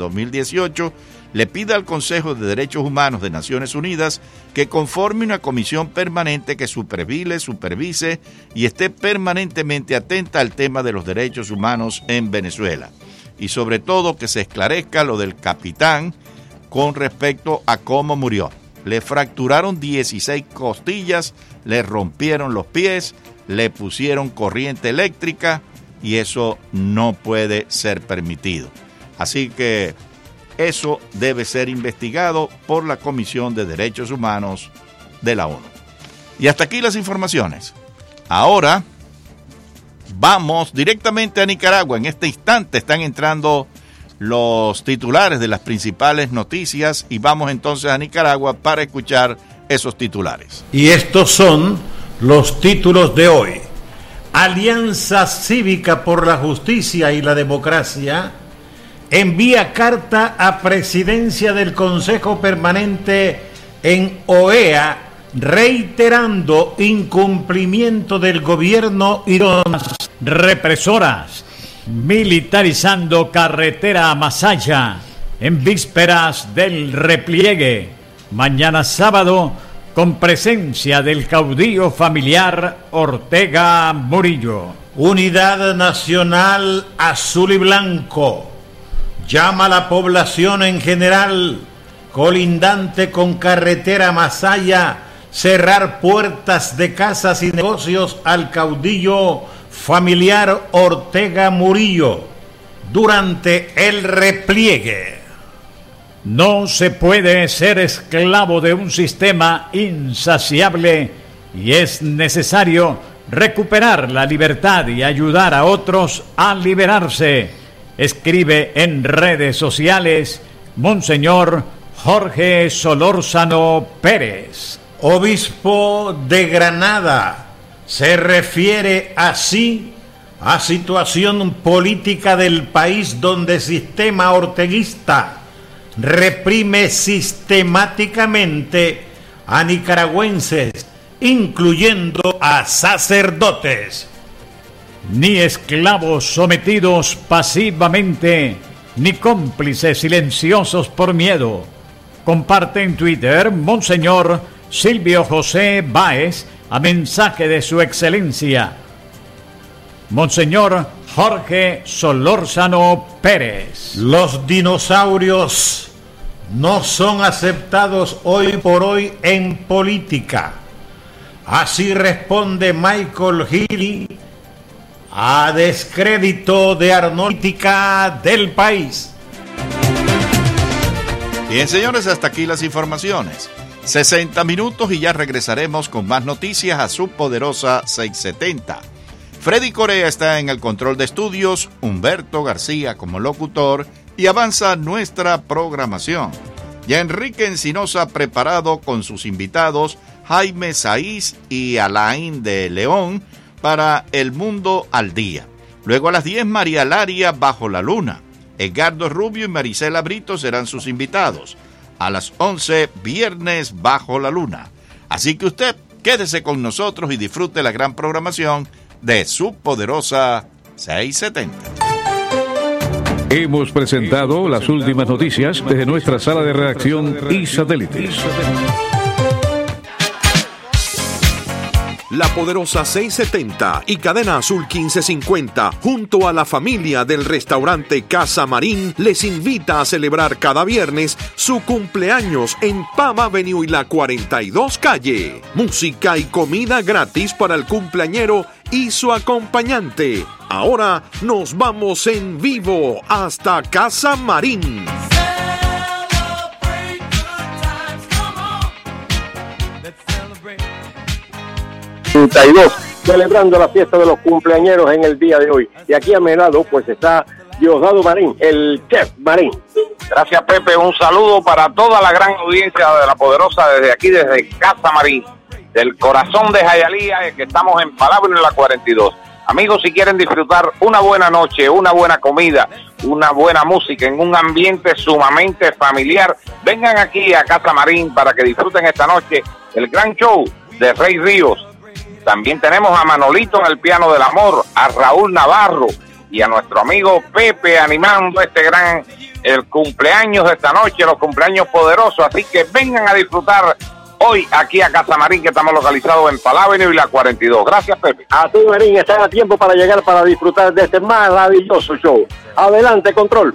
2018 le pide al Consejo de Derechos Humanos de Naciones Unidas que conforme una comisión permanente que supervile, supervise y esté permanentemente atenta al tema de los derechos humanos en Venezuela. Y sobre todo que se esclarezca lo del capitán con respecto a cómo murió. Le fracturaron 16 costillas, le rompieron los pies, le pusieron corriente eléctrica y eso no puede ser permitido. Así que eso debe ser investigado por la Comisión de Derechos Humanos de la ONU. Y hasta aquí las informaciones. Ahora vamos directamente a Nicaragua. En este instante están entrando los titulares de las principales noticias y vamos entonces a Nicaragua para escuchar esos titulares. Y estos son los títulos de hoy. Alianza Cívica por la Justicia y la Democracia envía carta a presidencia del Consejo Permanente en OEA reiterando incumplimiento del gobierno y represoras, militarizando carretera a Masaya en vísperas del repliegue. Mañana sábado, con presencia del caudillo familiar Ortega Murillo. Unidad Nacional Azul y Blanco llama a la población en general, colindante con carretera Masaya, cerrar puertas de casas y negocios al caudillo familiar Ortega Murillo durante el repliegue. No se puede ser esclavo de un sistema insaciable y es necesario recuperar la libertad y ayudar a otros a liberarse escribe en redes sociales Monseñor Jorge Solórzano Pérez. Obispo de Granada se refiere así a situación política del país donde sistema orteguista reprime sistemáticamente a nicaragüenses, incluyendo a sacerdotes ni esclavos sometidos pasivamente, ni cómplices silenciosos por miedo. Comparte en Twitter Monseñor Silvio José Báez a mensaje de su excelencia. Monseñor Jorge Solórzano Pérez. Los dinosaurios no son aceptados hoy por hoy en política. Así responde Michael Healy a descrédito de arnolítica del país. Bien, señores, hasta aquí las informaciones. 60 minutos y ya regresaremos con más noticias a su poderosa 670. Freddy Corea está en el control de estudios, Humberto García como locutor y avanza nuestra programación. Ya Enrique Encinosa preparado con sus invitados Jaime Saiz y Alain de León para El Mundo al Día. Luego a las 10, María Laria Bajo la Luna. Edgardo Rubio y Marisela Brito serán sus invitados. A las 11, Viernes Bajo la Luna. Así que usted quédese con nosotros y disfrute la gran programación de su poderosa 670. Hemos presentado las últimas noticias desde nuestra sala de redacción y satélites. La Poderosa 670 y Cadena Azul 1550, junto a la familia del restaurante Casa Marín, les invita a celebrar cada viernes su cumpleaños en Pam Avenue y la 42 Calle. Música y comida gratis para el cumpleañero y su acompañante. Ahora nos vamos en vivo hasta Casa Marín. Celebrando la fiesta de los cumpleañeros en el día de hoy. Y aquí a mi pues está Diosdado Marín, el chef Marín. Gracias, Pepe. Un saludo para toda la gran audiencia de la Poderosa desde aquí, desde Casa Marín, del corazón de Jayalía, que estamos en Palabra en la 42. Amigos, si quieren disfrutar una buena noche, una buena comida, una buena música en un ambiente sumamente familiar, vengan aquí a Casa Marín para que disfruten esta noche el gran show de Rey Ríos, también tenemos a Manolito en el piano del amor, a Raúl Navarro, y a nuestro amigo Pepe animando este gran el cumpleaños de esta noche, los cumpleaños poderosos. Así que vengan a disfrutar hoy aquí a Casa Marín, que estamos localizados en Palaveno y la 42. Gracias, Pepe. A ti, Marín, están a tiempo para llegar para disfrutar de este maravilloso show. Adelante, control.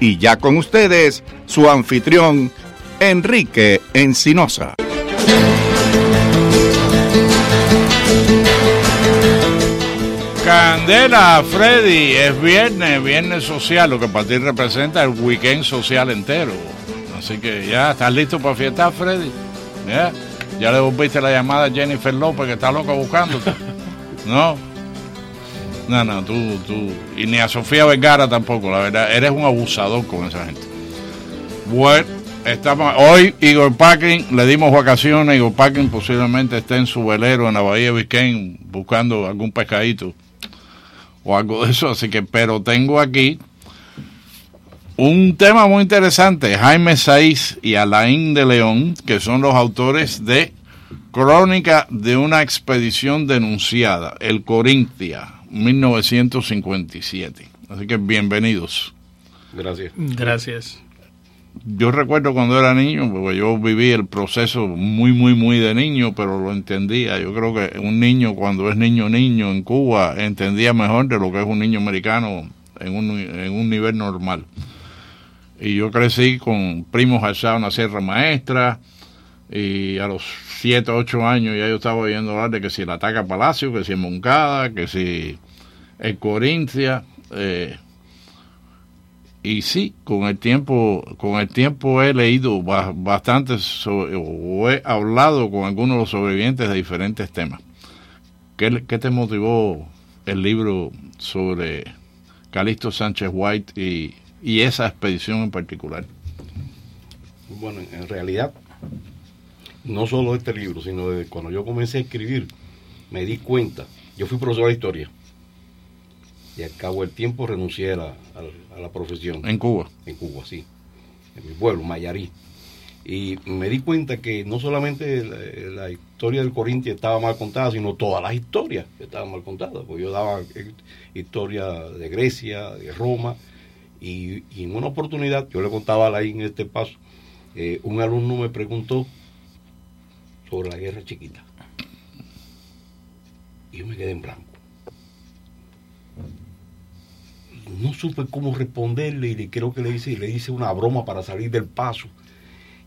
Y ya con ustedes, su anfitrión, Enrique Encinosa. Candela, Freddy, es viernes, viernes social, lo que para ti representa el weekend social entero. Así que ya, ¿estás listo para fiestar, Freddy? ¿Ya? ¿Ya le volviste la llamada a Jennifer López que está loca buscándote? ¿No? No, no, tú, tú. Y ni a Sofía Vergara tampoco, la verdad. Eres un abusador con esa gente. Bueno, estamos. Hoy Igor Packing, le dimos vacaciones. Igor Packing posiblemente esté en su velero en la Bahía de Biscayne buscando algún pescadito o algo de eso. Así que, pero tengo aquí un tema muy interesante. Jaime Saiz y Alain de León, que son los autores de Crónica de una expedición denunciada, el Corintia 1957. Así que bienvenidos. Gracias. Gracias. Yo recuerdo cuando era niño, porque yo viví el proceso muy, muy, muy de niño, pero lo entendía. Yo creo que un niño, cuando es niño, niño en Cuba, entendía mejor de lo que es un niño americano en un, en un nivel normal. Y yo crecí con primos alzados en la Sierra Maestra, y a los 7, 8 años ya yo estaba oyendo hablar de que si el ataque a Palacio, que si en Moncada, que si en Corintia. Eh, y sí, con el tiempo, con el tiempo he leído bastante o he hablado con algunos de los sobrevivientes de diferentes temas. ¿Qué, qué te motivó el libro sobre Calixto Sánchez White y, y esa expedición en particular? Bueno, en realidad no solo este libro, sino de cuando yo comencé a escribir, me di cuenta, yo fui profesor de historia, y al cabo del tiempo renuncié a la, a la profesión. ¿En Cuba? En Cuba, sí, en mi pueblo, Mayarí. Y me di cuenta que no solamente la, historia del Corintia estaba mal contada, sino todas las historias estaban mal contadas. Porque yo daba historia de Grecia, de Roma, y, en una oportunidad, yo le contaba ahí en este paso, eh, un alumno me preguntó sobre la guerra chiquita. Y yo me quedé en blanco. No supe cómo responderle y creo que le hice, le hice una broma para salir del paso.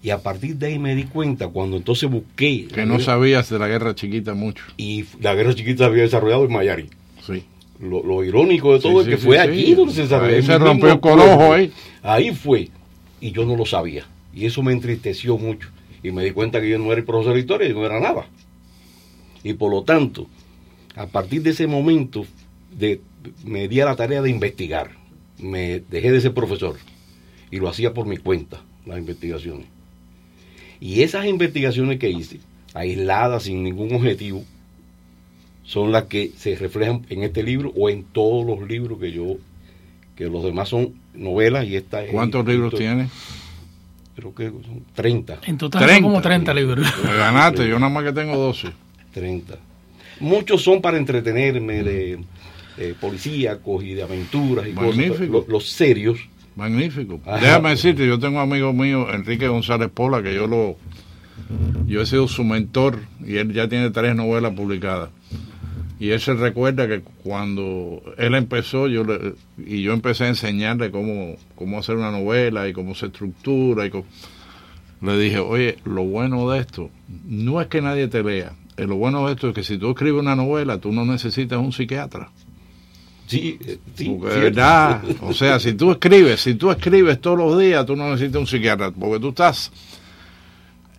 Y a partir de ahí me di cuenta, cuando entonces busqué... Que no sabías de la guerra chiquita mucho. Y la guerra chiquita se había desarrollado en Mayari. Sí. Lo, irónico de todo es que fue allí donde se desarrolló. Ahí se rompió el colojo ahí. Ahí fue. Y yo no lo sabía. Y eso me entristeció mucho y me di cuenta que yo no era el profesor de historia, y no era nada. Y por lo tanto, a partir de ese momento, de, me di a la tarea de investigar. Me dejé de ser profesor y lo hacía por mi cuenta, las investigaciones. Y esas investigaciones que hice, aisladas, sin ningún objetivo, son las que se reflejan en este libro o en todos los libros que yo, que los demás son novelas y esta ¿Cuántos libros tienes? Creo que son 30. En total son como 30 libros. Me ganaste, yo nada más que tengo 12. 30. Muchos son para entretenerme de, policíacos y de aventuras y Magnífico. cosas. Los, serios. Magnífico. Déjame decirte, yo tengo un amigo mío, Enrique González Pola, que yo lo yo he sido su mentor y él ya tiene tres novelas publicadas. Y él se recuerda que cuando él empezó, yo y yo empecé a enseñarle cómo, cómo hacer una novela y cómo se estructura. y Le dije, oye, lo bueno de esto no es que nadie te lea. Eh, lo bueno de esto es que si tú escribes una novela, tú no necesitas un psiquiatra. Sí, eh, sí. Porque verdad, o sea, si tú escribes, si tú escribes todos los días, tú no necesitas un psiquiatra, porque tú estás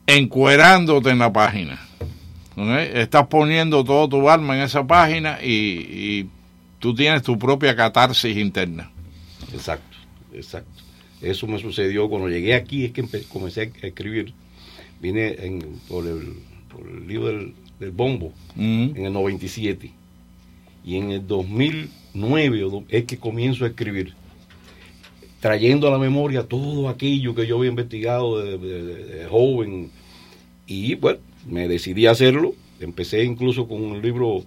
encuerándote en la página. Estás poniendo todo tu alma en esa página y, y tú tienes tu propia catarsis interna. Exacto, exacto. Eso me sucedió cuando llegué aquí, es que comencé a escribir. Vine en- por, el, por el libro del, del bombo en el 97. Y en el 2009 o do- es que comienzo a escribir, trayendo a la memoria todo aquello que yo había investigado de, de- de- de joven. Y bueno, me decidí a hacerlo. Empecé incluso con un libro,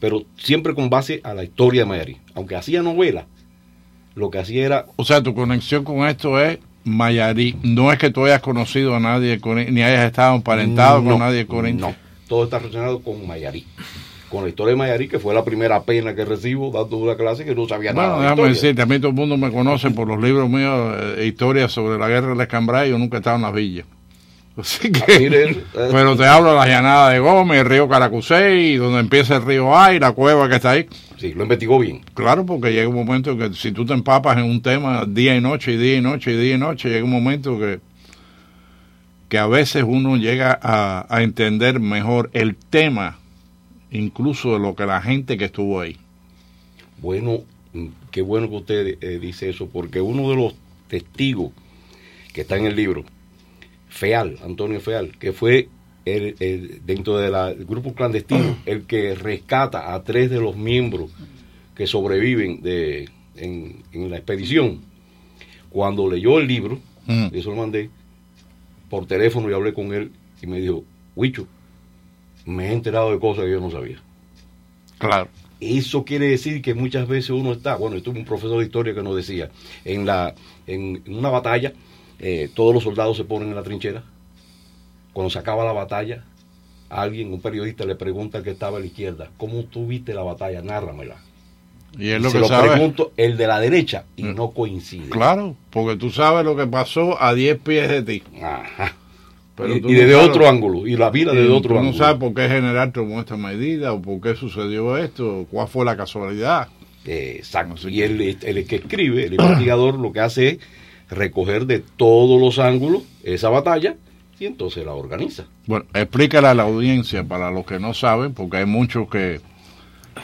pero siempre con base a la historia de Mayari. Aunque hacía novela, lo que hacía era O sea, tu conexión con esto es Mayarí. No es que tú hayas conocido a nadie ni hayas estado emparentado No, con nadie de Corinto. No, todo está relacionado con Mayarí. Con la historia de Mayarí, que fue la primera pena que recibo dando una clase que no sabía Bueno, nada. de déjame historia. decirte, a mí todo el mundo me conoce por los libros míos, eh, historias sobre la guerra de Escambray, yo nunca he estado en las villas. Así Ah, que, mire, eh. pero te hablo de la llanada de Gómez, el río Caracusey, donde empieza el río Ay, la cueva que está ahí. Sí, lo investigó bien. Claro, porque llega un momento que si tú te empapas en un tema día y noche, y día y noche, y día y noche, llega un momento que, que a veces uno llega a, a entender mejor el tema, incluso de lo que la gente que estuvo ahí. Bueno, mm, qué bueno que usted eh, dice eso, porque uno de los testigos que está en el libro, Feal, Antonio Feal, que fue el, el- dentro del grupo clandestino, el que rescata a tres de los miembros que sobreviven de, en, en la expedición. Cuando leyó el libro, Mm. eso lo mandé por teléfono y hablé con él y me dijo, Huicho, me he enterado de cosas que yo no sabía. Claro. Eso quiere decir que muchas veces uno está, bueno, yo tuve un profesor de historia que nos decía, en, la, en, en una batalla, eh, todos los soldados se ponen en la trinchera. Cuando se acaba la batalla, alguien, un periodista, le pregunta al que estaba a la izquierda, ¿cómo tú viste la batalla? Nárramela. Y es lo se que lo sabe. pregunto el de la derecha y Mm. no coincide. Claro, porque tú sabes lo que pasó a 10 pies de ti. Ajá. Pero y, no desde sabes- otro ángulo, y la vida desde otro tú ángulo. no sabes por qué general tomó esta medida o por qué sucedió esto, cuál fue la casualidad. Exacto. Y que- el, el que escribe, el investigador, lo que hace es recoger de todos los ángulos esa batalla y entonces la organiza. Bueno, explícale a la audiencia para los que no saben, porque hay muchos que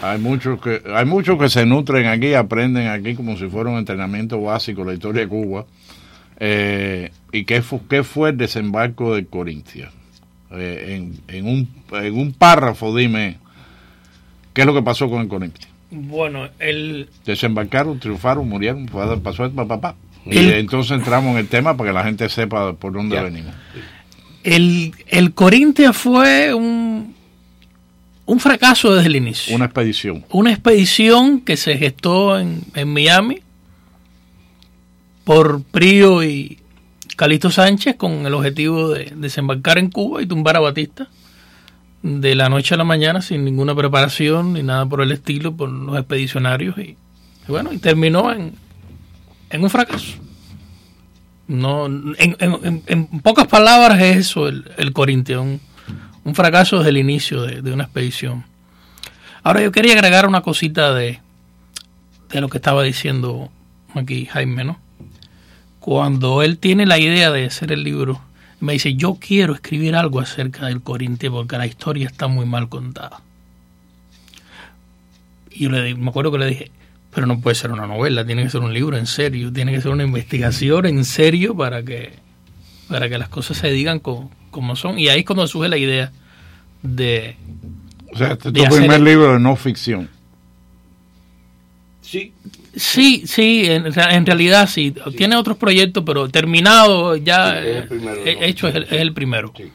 hay muchos que hay muchos que se nutren aquí, aprenden aquí como si fuera un entrenamiento básico la historia de Cuba. Eh, ¿Y qué, fu- qué fue el desembarco de Corintia? Eh, en, en, un, en un párrafo dime qué es lo que pasó con el Corintia. Bueno, el, Desembarcaron, triunfaron, murieron, fue- pasó el papá. Y El- entonces entramos en el tema para que la gente sepa por dónde Ya. venimos. el, el Corintia fue un, un fracaso desde el inicio. Una expedición. una expedición que se gestó en, en Miami por Prío y Calixto Sánchez con el objetivo de desembarcar en Cuba y tumbar a Batista de la noche a la mañana sin ninguna preparación ni nada por el estilo por los expedicionarios y, y bueno y terminó en, en un fracaso no en, en- en- pocas palabras es eso el, el Corinthians un, un fracaso desde el inicio de- de una expedición Ahora yo quería agregar una cosita de, de lo que estaba diciendo aquí Jaime, ¿no? Cuando él tiene la idea de hacer el libro, me dice, yo quiero escribir algo acerca del Corinthians porque la historia está muy mal contada. Y yo le me acuerdo que le dije, pero no puede ser una novela, tiene que ser un libro en serio, tiene que ser una investigación en serio para que, para que las cosas se digan co- como son. Y ahí es cuando surge la idea de, O sea, este es tu primer el- libro de no ficción. Sí, Sí, sí, en, re- en realidad sí. Tiene otros proyectos, pero terminado ya Sí, es el primero, ¿no? hecho es el, es el primero. Sí.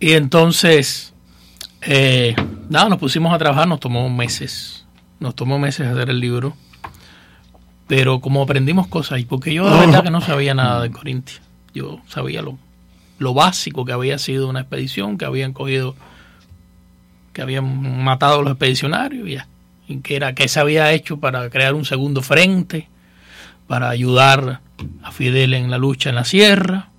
Y entonces, eh, nada, nos pusimos a trabajar, nos tomó meses, nos tomó meses hacer el libro, pero como aprendimos cosas, y porque yo de verdad que no sabía nada de Corintia, yo sabía lo, lo básico que había sido una expedición, que habían cogido, que habían matado a los expedicionarios, y ya, y que era que se había hecho para crear un segundo frente, para ayudar a Fidel en la lucha en la sierra,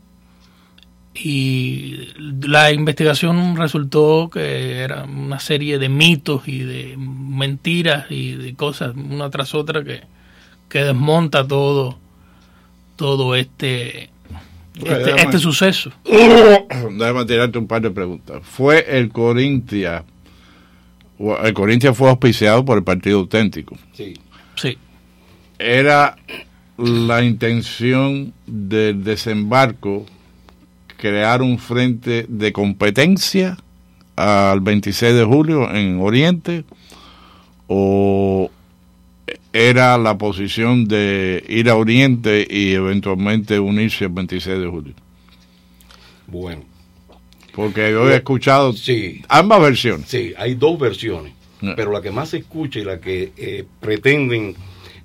y la investigación resultó que era una serie de mitos y de mentiras y de cosas una tras otra que, que desmonta todo todo este este, este suceso. Déjame tirarte un par de preguntas. ¿Fue el Corintia? El Corintia fue auspiciado por el Partido Auténtico. Sí. Sí. Era la intención del desembarco crear un frente de competencia al 26 de julio en Oriente o era la posición de ir a Oriente y eventualmente unirse el 26 de julio. Bueno. Porque yo he escuchado sí, ambas versiones. Sí, hay dos versiones, No. pero la que más se escucha y la que eh, pretenden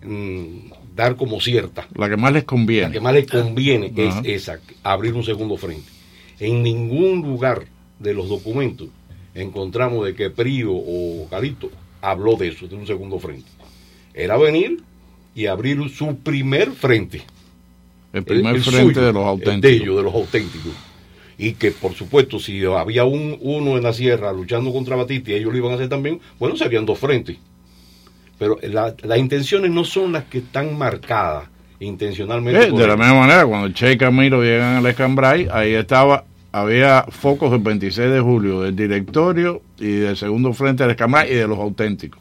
mm, dar como cierta, La que más les conviene. la que más les conviene es esa, abrir un segundo frente. En ningún lugar de los documentos encontramos de que Prío o Calixto habló de eso, de un segundo frente. Era venir y abrir su primer frente. el primer el frente suyo, de los el auténticos. De ellos, de los auténticos. Y que, por supuesto, si había un, uno en la sierra luchando contra Batista y ellos lo iban a hacer también, bueno, serían dos frentes. Pero la- las intenciones no son las que están marcadas intencionalmente. Eh, de la el- misma manera, cuando Che y Camilo llegan al Escambray, ahí estaba, había focos del 26 de julio del directorio y del segundo frente del Escambray y de los auténticos.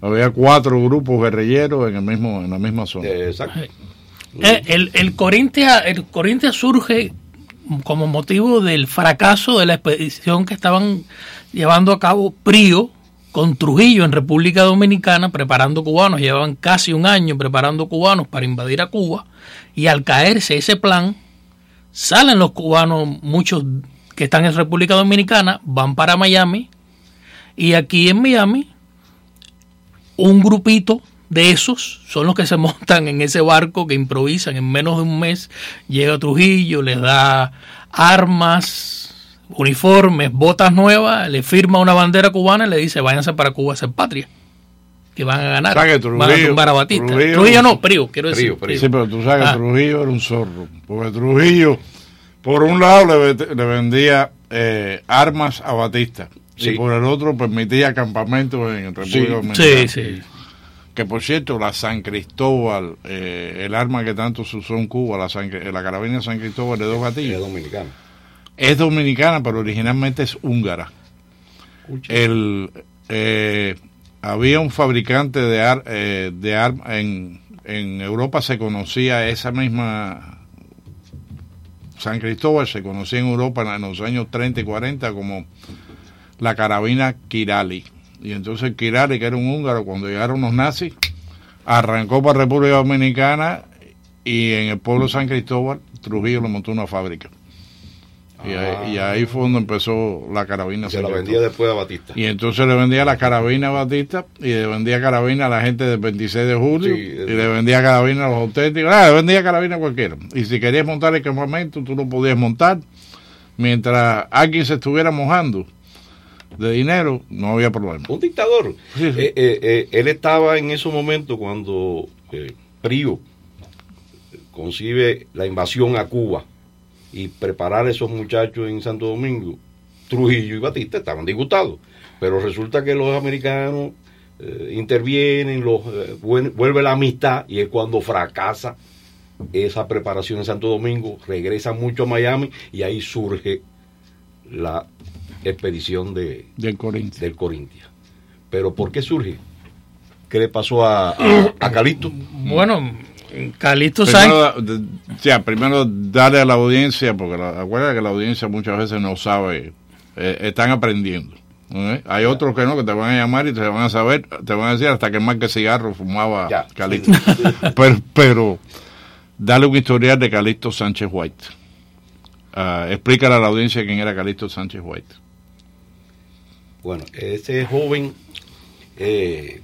Había cuatro grupos guerrilleros en el mismo, en la misma zona. Eh, exacto. Eh, el, el, Corintia, el Corintia surge como motivo del fracaso de la expedición que estaban llevando a cabo Prío con Trujillo en República Dominicana preparando cubanos. Llevaban casi un año preparando cubanos para invadir a Cuba y al caerse ese plan salen los cubanos, muchos que están en República Dominicana, van para Miami y aquí en Miami un grupito de esos son los que se montan en ese barco que improvisan en menos de un mes. Llega Trujillo, les da armas, uniformes, botas nuevas, le firma una bandera cubana y le dice váyanse para Cuba a ser patria. Que van a ganar. O sea que van a Trujillo- tumbar a Batista. Trujillo- Trujillo, no, Prío, quiero decir. Prío, Prío. Sí, pero tú sabes Ah. que Trujillo era un zorro. Porque Trujillo, por un lado, le, le vendía eh, armas a Batista. Sí. Y por el otro, permitía campamentos en República Sí. Dominicana. Sí, sí. Que por cierto, la San Cristóbal, eh, el arma que tanto se usó en Cuba, la, San- la carabina San Cristóbal de dos Es gatillos, dominicano. Es dominicana, pero originalmente es húngara. El, eh, había un fabricante de ar, eh, de armas en, en Europa se conocía esa misma San Cristóbal se conocía en Europa en los años 30 y 40 como la carabina Kirali. Y entonces Kirali que era un húngaro cuando llegaron los nazis arrancó para República Dominicana y en el pueblo de San Cristóbal Trujillo le montó una fábrica y, ahí, y ahí fue donde empezó la carabina Se la vendía después a Batista. Y entonces le vendía la carabina a Batista y le vendía carabina a la gente del 26 de julio Sí, y le vendía carabina a los auténticos. Ah, le vendía carabina a cualquiera. Y si querías montar el campamento, tú lo podías montar. Mientras alguien se estuviera mojando de dinero, no había problema. Un dictador. Sí, sí. Eh, eh, eh, él estaba en esos momentos cuando eh, Prío concibe la invasión a Cuba y preparar a esos muchachos en Santo Domingo. Trujillo y Batista estaban disgustados, pero resulta que los americanos eh, intervienen, los, eh, vuel- vuelve la amistad y es cuando fracasa esa preparación en Santo Domingo, regresan mucho a Miami y ahí surge la expedición de, Del Corinthians. del Corintia. Pero ¿por qué surge? ¿Qué le pasó a, a, a Calixto? Bueno, Calixto Sánchez. Sea, primero darle a la audiencia, porque la, acuérdate que la audiencia muchas veces no sabe, eh, están aprendiendo. Hay otros que no, que te van a llamar y te van a saber, te van a decir hasta que más que cigarro fumaba Ya. Calixto. pero, pero dale un historial de Calixto Sánchez White. Ah, explícale a la audiencia quién era Calixto Sánchez White. Bueno, ese joven eh,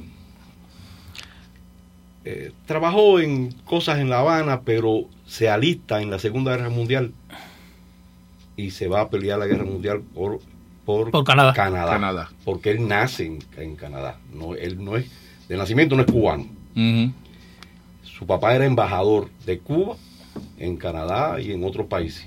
eh, trabajó en cosas en La Habana, pero se alista en la Segunda Guerra Mundial y se va a pelear la Guerra Mundial por, por, Por Canadá. Canadá. Porque él nace en, en Canadá. No, él no es, de nacimiento no es cubano. Su papá era embajador de Cuba en Canadá y en otros países.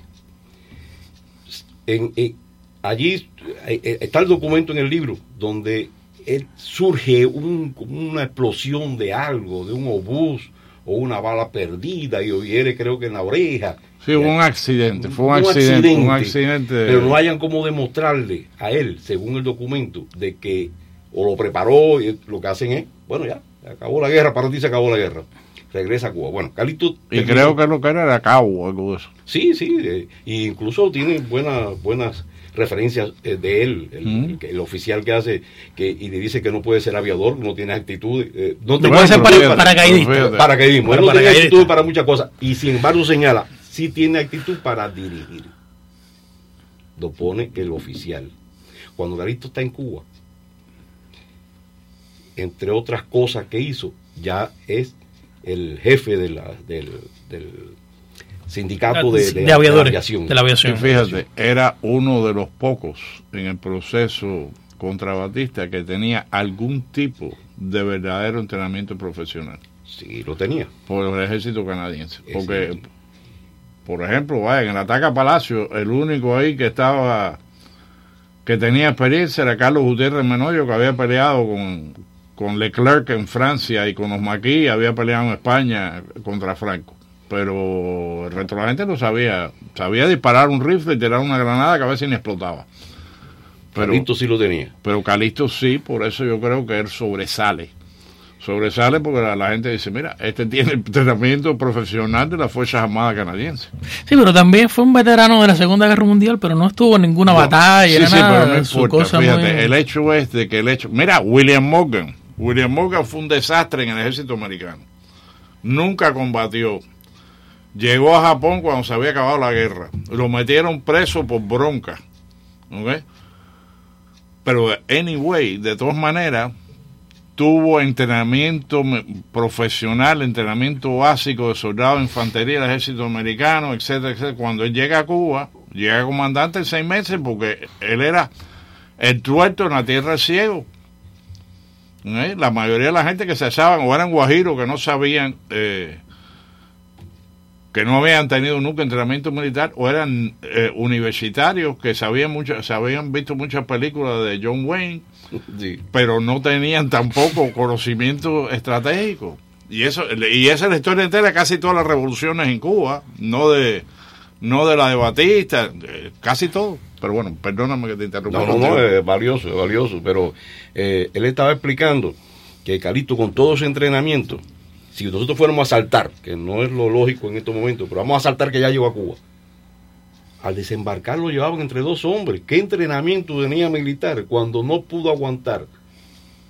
en, en- allí eh, eh, está el documento en el libro donde él surge un- una explosión de algo, de un obús o una bala perdida y oye creo que en la oreja. Sí, hubo un accidente, fue un, accidente, un accidente. Pero no hayan como demostrarle a él, según el documento, de que o lo preparó y lo que hacen es, bueno, ya, acabó la guerra, para ti se acabó la guerra. Regresa a Cuba. Bueno, Calixto... Y creo que lo que era era cabo algo de eso. Sí, sí, eh, y incluso tiene buenas buenas referencias eh, de él, el, el que- el oficial que hace, que y le dice que no puede ser aviador, no tiene actitud, eh, no No puede ser para- paracaidista. paracaidismo, él no Para tiene actitud para muchas cosas, y sin embargo señala, sí tiene actitud para dirigir. Lo pone el oficial. Cuando Calixto está en Cuba, entre otras cosas que hizo, ya es el jefe de la, del, del sindicato de, de aviadores, aviación. de la Y aviación. fíjate, era uno de los pocos en el proceso contra Batista que tenía algún tipo de verdadero entrenamiento profesional Sí, lo tenía. por el ejército canadiense. Es Porque, cierto. por ejemplo, vaya, en el ataque a Palacio, el único ahí que estaba, que tenía experiencia era Carlos Gutiérrez Menoyo, que había peleado con, con Leclerc en Francia y con los Maquis, había peleado en España contra Franco. Pero el resto de la gente no sabía, sabía disparar un rifle y tirar una granada que a veces ni explotaba. Pero, Calixto sí lo tenía. pero Calixto sí, por eso yo creo que él sobresale. Sobresale porque la, la gente dice, mira, este tiene entrenamiento profesional de las Fuerzas Armadas canadienses. Sí, pero también fue un veterano de la Segunda Guerra Mundial, pero no estuvo en ninguna batalla, Sí, era sí, nada, pero no importa. cosa Fíjate, muy- el hecho es de que el hecho... Mira, William Morgan. William Morgan fue un desastre en el ejército americano. Nunca combatió. Llegó a Japón cuando se había acabado la guerra. Lo metieron preso por bronca. Pero, anyway, de todas maneras, tuvo entrenamiento profesional, entrenamiento básico de soldado de infantería del ejército americano, etcétera, etcétera. Cuando él llega a Cuba, llega comandante en seis meses porque él era el tuerto en la tierra ciego. La mayoría de la gente que se echaban o eran guajiros que no sabían, eh, que no habían tenido nunca entrenamiento militar, o eran eh, universitarios que sabían mucho, se habían visto muchas películas de John Wayne, Sí. pero no tenían tampoco conocimiento estratégico. Y eso y esa es la historia entera de casi todas las revoluciones en Cuba, no de no de la de Batista, eh, casi todo. Pero bueno, perdóname que te interrumpa. No, no, no, es valioso, es valioso, pero eh, él estaba explicando que Calixto con todo ese entrenamiento, si nosotros fuéramos a saltar, que no es lo lógico en estos momentos, pero vamos a saltar que ya llegó a Cuba, al desembarcar lo llevaban entre dos hombres. ¿Qué entrenamiento tenía militar cuando no pudo aguantar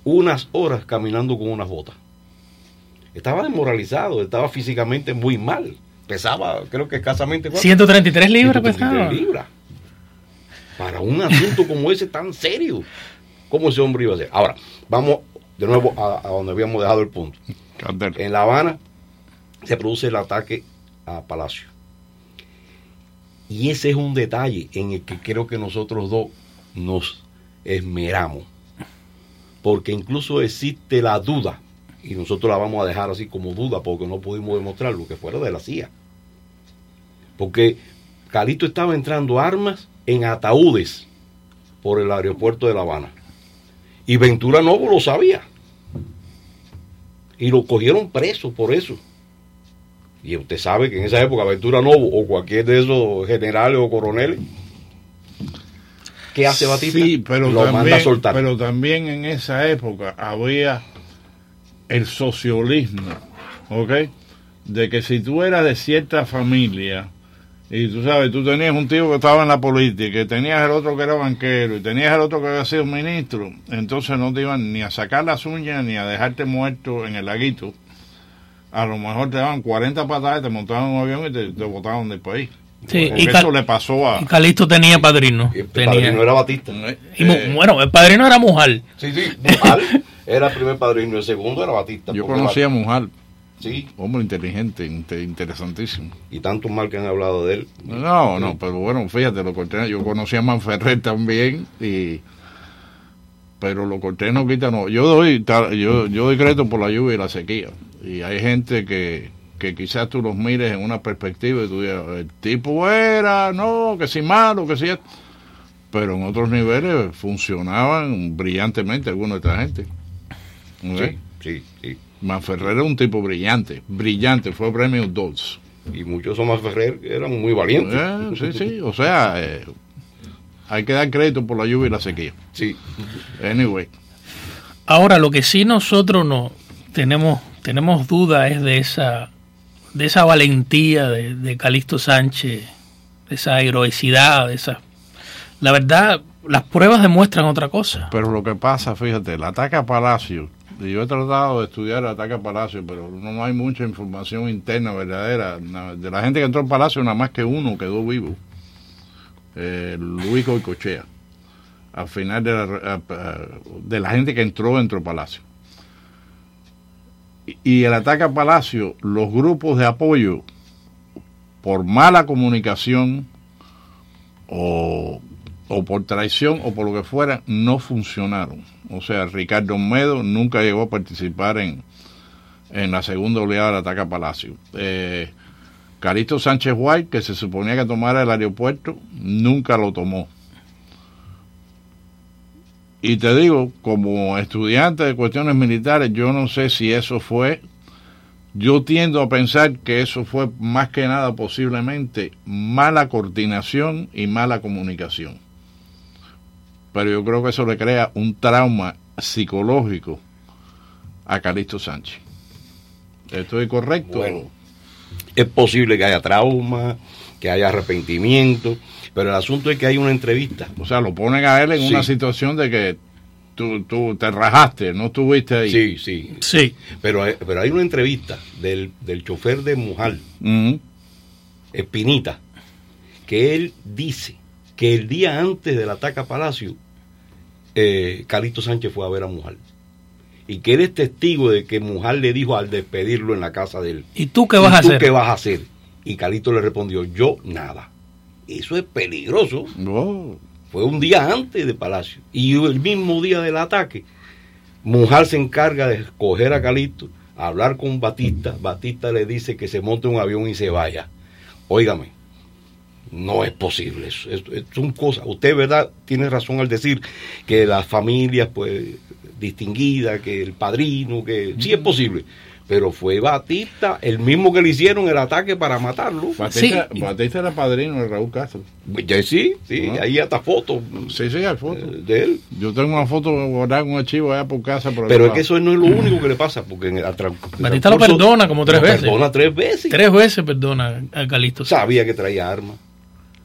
unas horas caminando con unas botas? Estaba desmoralizado, estaba físicamente muy mal. Pesaba, creo que escasamente... ¿cuánto? 133 libras 133 pesaba. libras. Para un asunto como ese tan serio, ¿cómo ese hombre iba a ser? Ahora, vamos de nuevo a, a donde habíamos dejado el punto. En La Habana se produce el ataque a Palacio. Y ese es un detalle en el que creo que nosotros dos nos esmeramos. Porque incluso existe la duda, y nosotros la vamos a dejar así como duda porque no pudimos demostrar lo que fuera de la CIA. Porque Calixto estaba entrando armas en ataúdes por el aeropuerto de La Habana. Y Ventura Novo lo sabía. Y lo cogieron preso por eso. Y usted sabe que en esa época Ventura Novo o cualquier de esos generales o coroneles, ¿qué hace Batista? Sí, pero lo manda a también, soltar. pero también en esa época había el socialismo, ¿ok? De que si tú eras de cierta familia y tú sabes, tú tenías un tío que estaba en la política, que tenías el otro que era banquero y tenías el otro que había sido ministro, entonces no te iban ni a sacar las uñas ni a dejarte muerto en el laguito. A lo mejor te daban 40 patadas, te montaban en un avión y te, te botaban del país. Sí, Porque y, eso Cal- le pasó a... y Calixto tenía padrino. Y el Tenía- padrino era Batista. y mu- Eh, bueno, el padrino era Mujal. Sí, sí, Mujal era el primer padrino, el segundo era Batista. yo conocía a Mujal, Sí, hombre inteligente, inte- interesantísimo. y tanto mal que han hablado de él. No, no, pero bueno, fíjate, lo corté. Yo conocí a Manferrer también y pero lo corté no quita no. Yo doy yo yo doy crédito por la lluvia y la sequía y hay gente que que quizás tú los mires en una perspectiva y tú digas, el tipo era, no, que sí malo, que sí... Pero en otros niveles funcionaban brillantemente algunos de esta gente. Sí, sí, sí. Manferrer era un tipo brillante, brillante, fue premio Dodds. Y muchos son Manferrer eran muy valientes. Eh, sí, sí, o sea, eh, hay que dar crédito por la lluvia y la sequía. Sí. Anyway. Ahora, lo que sí nosotros no tenemos, tenemos duda es de esa, de esa valentía de, de Calixto Sánchez, de esa heroicidad, de esa... La verdad, las pruebas demuestran otra cosa. Pero lo que pasa, fíjate, el ataque a Palacio, yo he tratado de estudiar el ataque a Palacio, pero no hay mucha información interna verdadera. De la gente que entró al Palacio, nada más que uno quedó vivo. Eh, Luis Goicochea. Al final de la, de la gente que entró dentro del Palacio. Y el ataque a Palacio, los grupos de apoyo, por mala comunicación o, o por traición o por lo que fuera, no funcionaron. O sea, Ricardo Medo nunca llegó a participar en, en la segunda oleada del ataque a Palacio. Eh, Carito Sánchez White, que se suponía que tomara el aeropuerto, nunca lo tomó. Y te digo, como estudiante de cuestiones militares, yo no sé si eso fue, yo tiendo a pensar que eso fue más que nada posiblemente mala coordinación y mala comunicación. Pero yo creo que eso le crea un trauma psicológico a Calixto Sánchez. ¿Estoy correcto? Bueno, es posible que haya trauma, que haya arrepentimiento, pero el asunto es que hay una entrevista. O sea, lo ponen a él en Sí. una situación de que tú, tú te rajaste, no estuviste ahí. Sí, sí. Sí. Pero, hay- pero hay una entrevista del, del chofer de Mujal. Espinita, que él dice que el día antes del ataque a Palacio, eh, Calixto Sánchez fue a ver a Mujal. Y que él es testigo de que Mujal le dijo al despedirlo en la casa de él. ¿Y tú qué vas ¿Y a tú hacer? qué vas a hacer? Y Calixto le respondió, yo nada. Eso es peligroso. Oh, Fue un día antes de Palacio. Y el mismo día del ataque, Mujal se encarga de escoger a Calixto, hablar con Batista. Batista le dice que se monte un avión y se vaya. Óigame, no es posible. Es, es- es- son cosas. Usted, ¿verdad? Tiene razón al decir que las familias, pues, distinguidas, que el padrino, que sí es posible. Pero fue Batista el mismo que le hicieron el ataque para matarlo. Batista, Sí. Batista era padrino de Raúl Castro. Ya sí, sí, Ah. ahí hasta fotos Sí, sí, hay foto. eh, de él. Yo tengo una foto guardada en un archivo allá por casa. Por Pero es que eso no es lo único que le pasa, porque en el Batista lo perdona como tres veces. Perdona tres veces. Tres veces perdona a Calixto. Sabía que traía armas.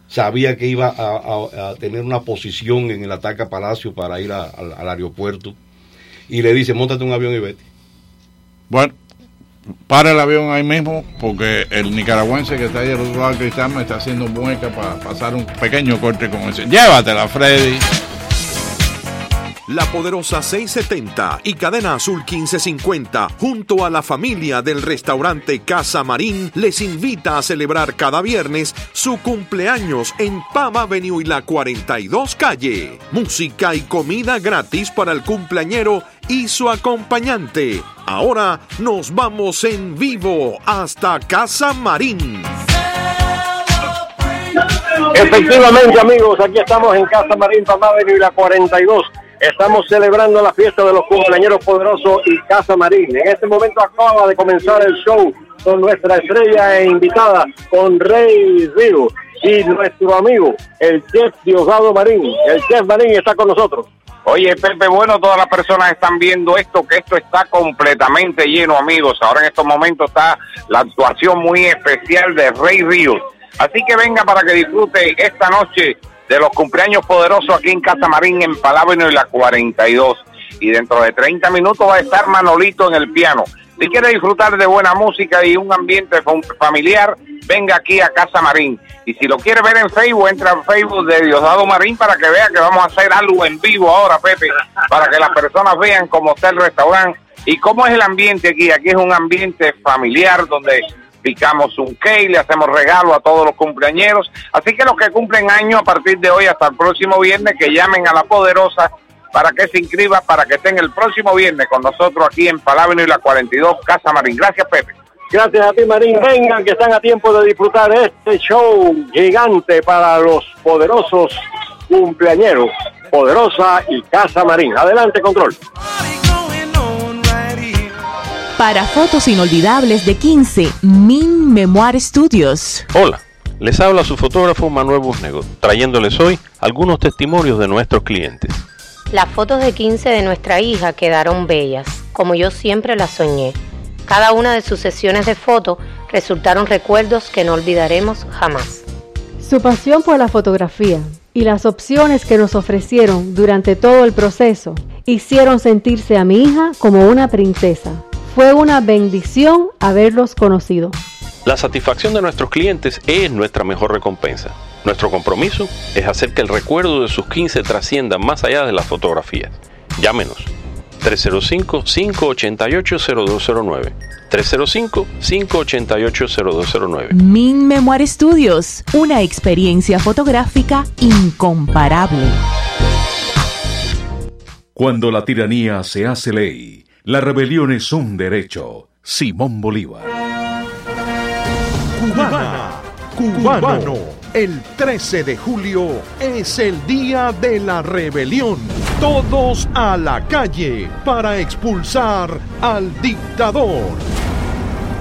Sabía que iba a, tener una posición en el ataque a Palacio para ir al, aeropuerto. Y le dice, montate un avión y vete. Bueno, para el avión ahí mismo, porque el nicaragüense que está ahí al otro lado del cristal me está haciendo mueca para pasar un pequeño corte con ese. Llévatela, Freddy. La poderosa 670 y Cadena Azul 1550, junto a la familia del restaurante Casa Marín, les invita a celebrar cada viernes su cumpleaños en Pam Avenue y la 42 calle. Música y comida gratis para el cumpleañero y su acompañante. Ahora nos vamos en vivo hasta Casa Marín. Efectivamente, amigos, aquí estamos en Casa Marín Pamá Avenue y la 42. Estamos celebrando la fiesta de los cumpleaños poderosos y Casa Marín. En este momento acaba de comenzar el show con nuestra estrella e invitada, con Rey Río y nuestro amigo, el chef Diosdado Marín. El chef Marín está con nosotros. Oye, Pepe, bueno, todas las personas están viendo esto, que esto está completamente lleno, amigos. Ahora en estos momentos está la actuación muy especial de Rey Ríos. Así que venga para que disfrute esta noche de los cumpleaños poderosos aquí en Casa Marín, en Palábano y la 42. Y dentro de 30 minutos va a estar Manolito en el piano. Si quiere disfrutar de buena música y un ambiente fam- familiar, venga aquí a Casa Marín. Y si lo quiere ver en Facebook, entra en Facebook de Diosdado Marín para que vea que vamos a hacer algo en vivo ahora, Pepe, para que las personas vean cómo está el restaurante y cómo es el ambiente aquí. Aquí es un ambiente familiar donde picamos un cake, le hacemos regalo a todos los cumpleañeros. Así que los que cumplen año a partir de hoy hasta el próximo viernes, que llamen a la poderosa para que se inscriba, para que estén el próximo viernes con nosotros aquí en Palábano y la 42 Casa Marín. Gracias, Pepe. Gracias a ti, Marín. Vengan, que están a tiempo de disfrutar este show gigante para los poderosos cumpleañeros. Poderosa y Casa Marín. Adelante, control. Para fotos inolvidables de 15, Min Memoir Studios. Hola, les habla su fotógrafo Manuel Busnego, trayéndoles hoy algunos testimonios de nuestros clientes. Las fotos de 15 de nuestra hija quedaron bellas, como yo siempre las soñé. Cada una de sus sesiones de fotos resultaron recuerdos que no olvidaremos jamás. Su pasión por la fotografía y las opciones que nos ofrecieron durante todo el proceso hicieron sentirse a mi hija como una princesa. Fue una bendición haberlos conocido. La satisfacción de nuestros clientes es nuestra mejor recompensa. Nuestro compromiso es hacer que el recuerdo de sus 15 trascienda más allá de las fotografías. Llámenos 305-588-0209. 305-588-0209. Min Memoir Studios, una experiencia fotográfica incomparable. Cuando la tiranía se hace ley, la rebelión es un derecho. Simón Bolívar. Cubana, cubano. El 13 de julio es el día de la rebelión. Todos a la calle para expulsar al dictador.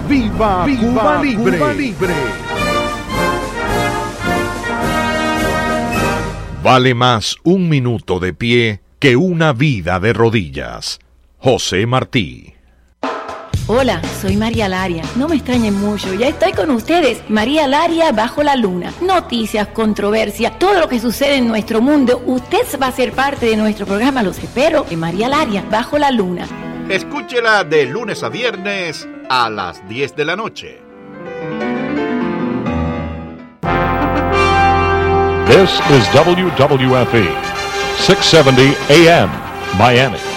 ¡Viva, Viva Cuba libre! Cuba libre! Vale más un minuto de pie que una vida de rodillas. José Martí. Hola, soy María Laria. No me extrañen mucho, ya estoy con ustedes. María Laria bajo la luna. Noticias, controversia, todo lo que sucede en nuestro mundo. Usted va a ser parte de nuestro programa, los espero, en María Laria bajo la luna. Escúchela de lunes a viernes a las 10 de la noche. This is WWFE, 670 AM, Miami.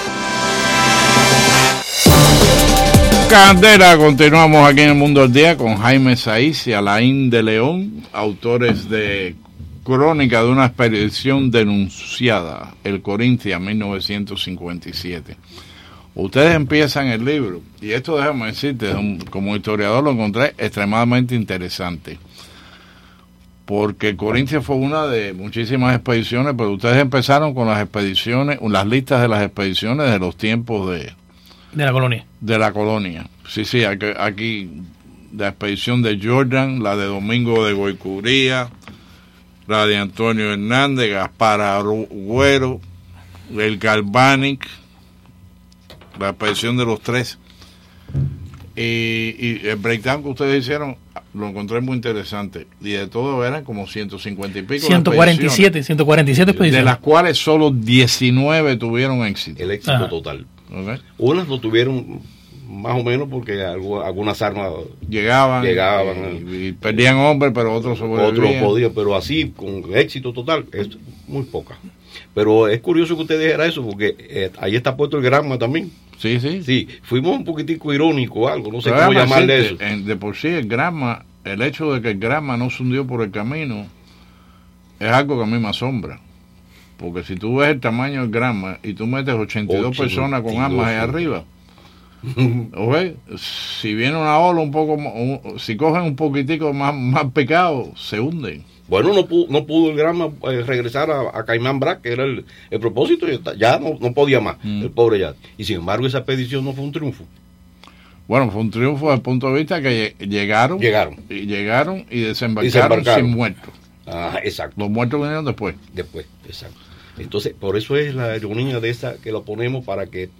Candela, continuamos aquí en el Mundo del Día con Jaime Saiz y Alain de León, autores de Crónica de una expedición denunciada, el Corintia 1957. Ustedes empiezan el libro, y esto déjame decirte, como historiador lo encontré extremadamente interesante, porque Corintia fue una de muchísimas expediciones, pero ustedes empezaron con las expediciones, las listas de las expediciones de los tiempos de, de la colonia. De la colonia. Sí, sí, aquí, aquí la expedición de Jordan, la de Domingo de Goicuría, la de Antonio Hernández, Gaspar Agüero, el Galvanic, la expedición de los tres. Y, y, el breakdown que ustedes hicieron lo encontré muy interesante. Y de todo eran como 150 y pico. 147, 147 expediciones. De las cuales solo 19 tuvieron éxito. El éxito Ajá. total. Okay. Unas lo tuvieron más o menos porque algunas armas llegaban, llegaban y, y perdían hombres, pero otros Otros podían, pero así, con éxito total, es muy poca. Pero es curioso que usted dijera eso, porque eh, ahí está puesto el grama también. Sí, sí. Sí, fuimos un poquitico irónico algo, no sé pero cómo llamarle eso. En, de por sí el grama, el hecho de que el grama no se hundió por el camino, es algo que a mí me asombra. Porque si tú ves el tamaño del grama y tú metes 82 82 personas con armas ahí arriba, ¿okay? si viene una ola un poco, un, si cogen un poquitico más, más pecado, se hunden. Bueno, no pudo, no pudo el grama eh, regresar a, a, Caimán Brac, que era el, el propósito, y ya no, no podía más, mm. el pobre ya. Y sin embargo, esa expedición no fue un triunfo. Bueno, fue un triunfo desde el punto de vista que llegaron, llegaron y llegaron y desembarcaron, desembarcaron. sin muertos. Ah, exacto. Los muertos vinieron después. Después, exacto. Entonces, por eso es la ironía de esa que lo ponemos para que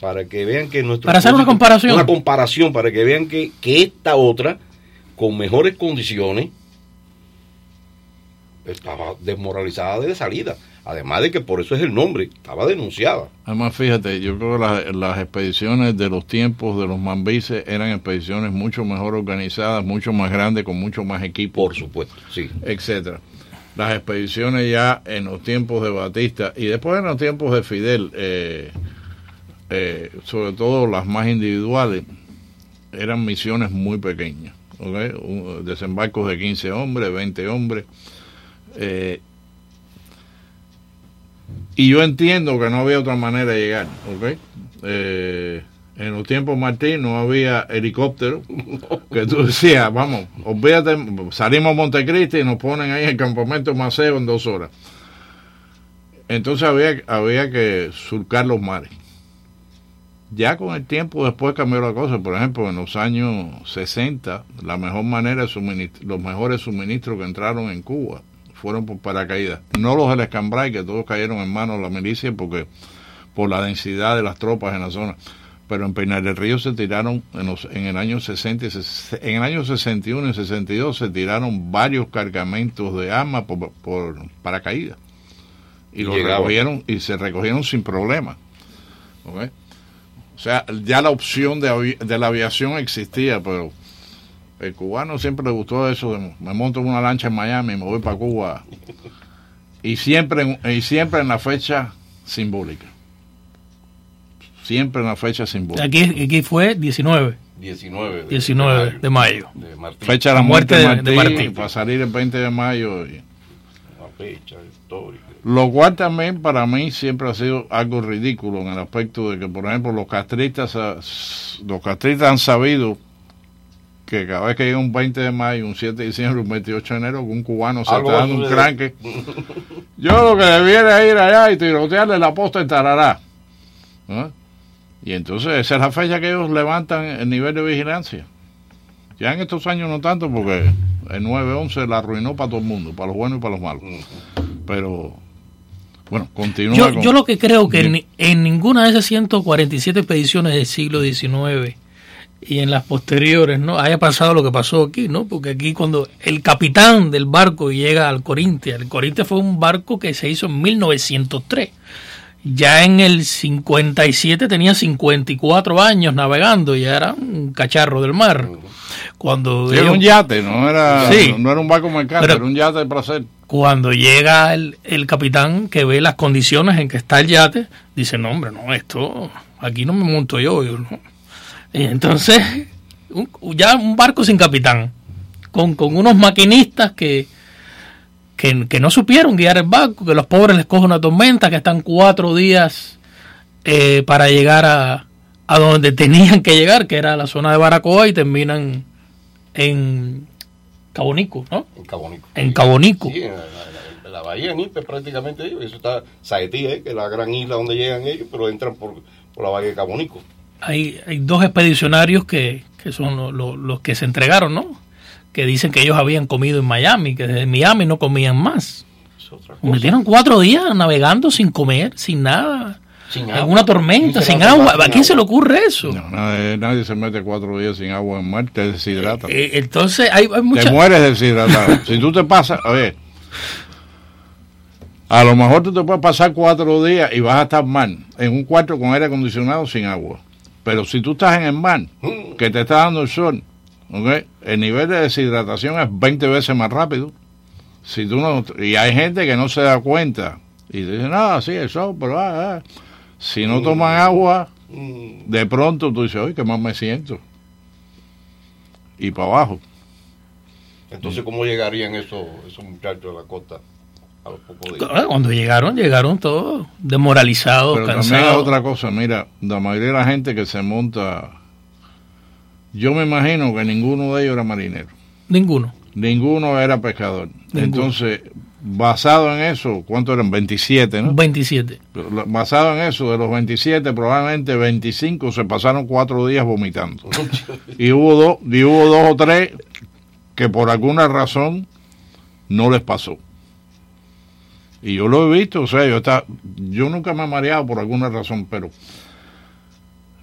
para que vean que nuestro para hacer una comparación una comparación para que vean que, que esta otra con mejores condiciones estaba desmoralizada de salida además de que por eso es el nombre estaba denunciada además fíjate yo creo que las, las expediciones de los tiempos de los mambises eran expediciones mucho mejor organizadas mucho más grandes con mucho más equipo por supuesto sí etcétera las expediciones ya en los tiempos de Batista y después en los tiempos de Fidel, eh, eh, sobre todo las más individuales, eran misiones muy pequeñas. ¿okay? Desembarcos de 15 hombres, 20 hombres. Eh, y yo entiendo que no había otra manera de llegar. ¿okay? En los tiempos Martín no había helicóptero. Que tú decías, vamos, olvídate, salimos a Montecristi y nos ponen ahí en el campamento Maceo en dos horas. Entonces había, había que surcar los mares. Ya con el tiempo después cambió la cosa. Por ejemplo, en los años 60, la mejor manera de los mejores suministros que entraron en Cuba fueron por paracaídas. No los del Escambray, que todos cayeron en manos de la milicia porque por la densidad de las tropas en la zona. Pero en Peinar del Río se tiraron en, los, en el año 60 y ses- en el año 61 y 62 se tiraron varios cargamentos de armas por, por paracaídas. Y los Llegaban. recogieron y se recogieron sin problema. O sea, ya la opción de, de la aviación existía, pero el cubano siempre le gustó eso. de, me monto en una lancha en Miami y me voy para Cuba. Y siempre, en- y siempre en la fecha simbólica. Siempre en la fecha simbólica. Aquí, aquí fue 19. 19 de, 19 de mayo. de. Fecha de la muerte de muerte de- Martín, de Martín. para salir el 20 de mayo. y- Una fecha histórica. Lo cual también para mí siempre ha sido algo ridículo en el aspecto de que, por ejemplo, los castristas, los castristas han sabido que cada vez que llega un 20 de mayo, un 7 de diciembre, un 28 de enero, que un cubano se está dando un cranque. Yo lo que debiera es ir allá y tirotearle la posta en Tarará. ¿no? Y entonces esa es la fecha que ellos levantan el nivel de vigilancia. Ya en estos años no tanto porque el 9-11 la arruinó para todo el mundo, para los buenos y para los malos. Pero, bueno, continúa Yo, con- yo lo que creo que en, en ninguna de esas 147 expediciones del siglo XIX y en las posteriores no haya pasado lo que pasó aquí, ¿no? Porque aquí cuando el capitán del barco llega al Corintia, el Corintia fue un barco que se hizo en 1903. Ya en el 57 tenía 54 años navegando, ya era un cacharro del mar. Cuando Sí, era un yate, no era, Sí. no, no era un barco mercante, era un yate de placer. cuando llega el, el capitán que ve las condiciones en que está el yate, dice, no hombre, no, esto, aquí no me monto yo. yo, ¿no?". Y entonces, un- ya un barco sin capitán, con, con unos maquinistas que, que, que no supieron guiar el barco, que los pobres les coge una tormenta, que están cuatro días eh, para llegar a, a donde tenían que llegar, que era la zona de Baracoa, y terminan en Cabonico, ¿no? En Cabonico. En Cabonico. Sí, en la, la- la bahía Nipe prácticamente ellos. Eso está Saetí, eh, que es la gran isla donde llegan ellos, pero entran por, por la bahía de Cabonico. Hay, hay dos expedicionarios que, que son lo- lo- los que se entregaron, ¿no? Que dicen que ellos habían comido en Miami, que desde Miami no comían más. Metieron cuatro días navegando sin comer, sin nada. Sin en agua. una tormenta, Sin sin agua. ¿A quién se le ocurre eso? Nadie, nadie se mete cuatro días sin agua en mar, te deshidrata. Eh, entonces hay, hay te mucha... mueres deshidratado. si tú te pasas, oye, a lo mejor tú te puedes pasar cuatro días y vas a estar mal, en un cuarto con aire acondicionado sin agua. Pero si tú estás en el mar, que te está dando el sol, el nivel de deshidratación es 20 veces más rápido. Si tú no, y hay gente que no se da cuenta y dice, no, sí, el sol, pero ah, ah". si no toman agua, de pronto tú dices, oye, qué más me siento. Y para abajo. Entonces, ¿cómo llegarían esos, esos muchachos a la costa a los pocos días? Ah, Cuando llegaron, llegaron todos demoralizados, Pero también cansados. hay otra cosa, mira, la mayoría de la gente que se monta, yo me imagino que ninguno de ellos era marinero, Ninguno. ninguno era pescador. Ninguno. Entonces, basado en eso, ¿cuántos eran? 27, ¿no? 27. Pero lo- Basado en eso, de los 27, probablemente 25 se pasaron cuatro días vomitando. y hubo dos, y hubo dos o tres que por alguna razón no les pasó. Y yo lo he visto, o sea, yo está, yo nunca me he mareado por alguna razón, pero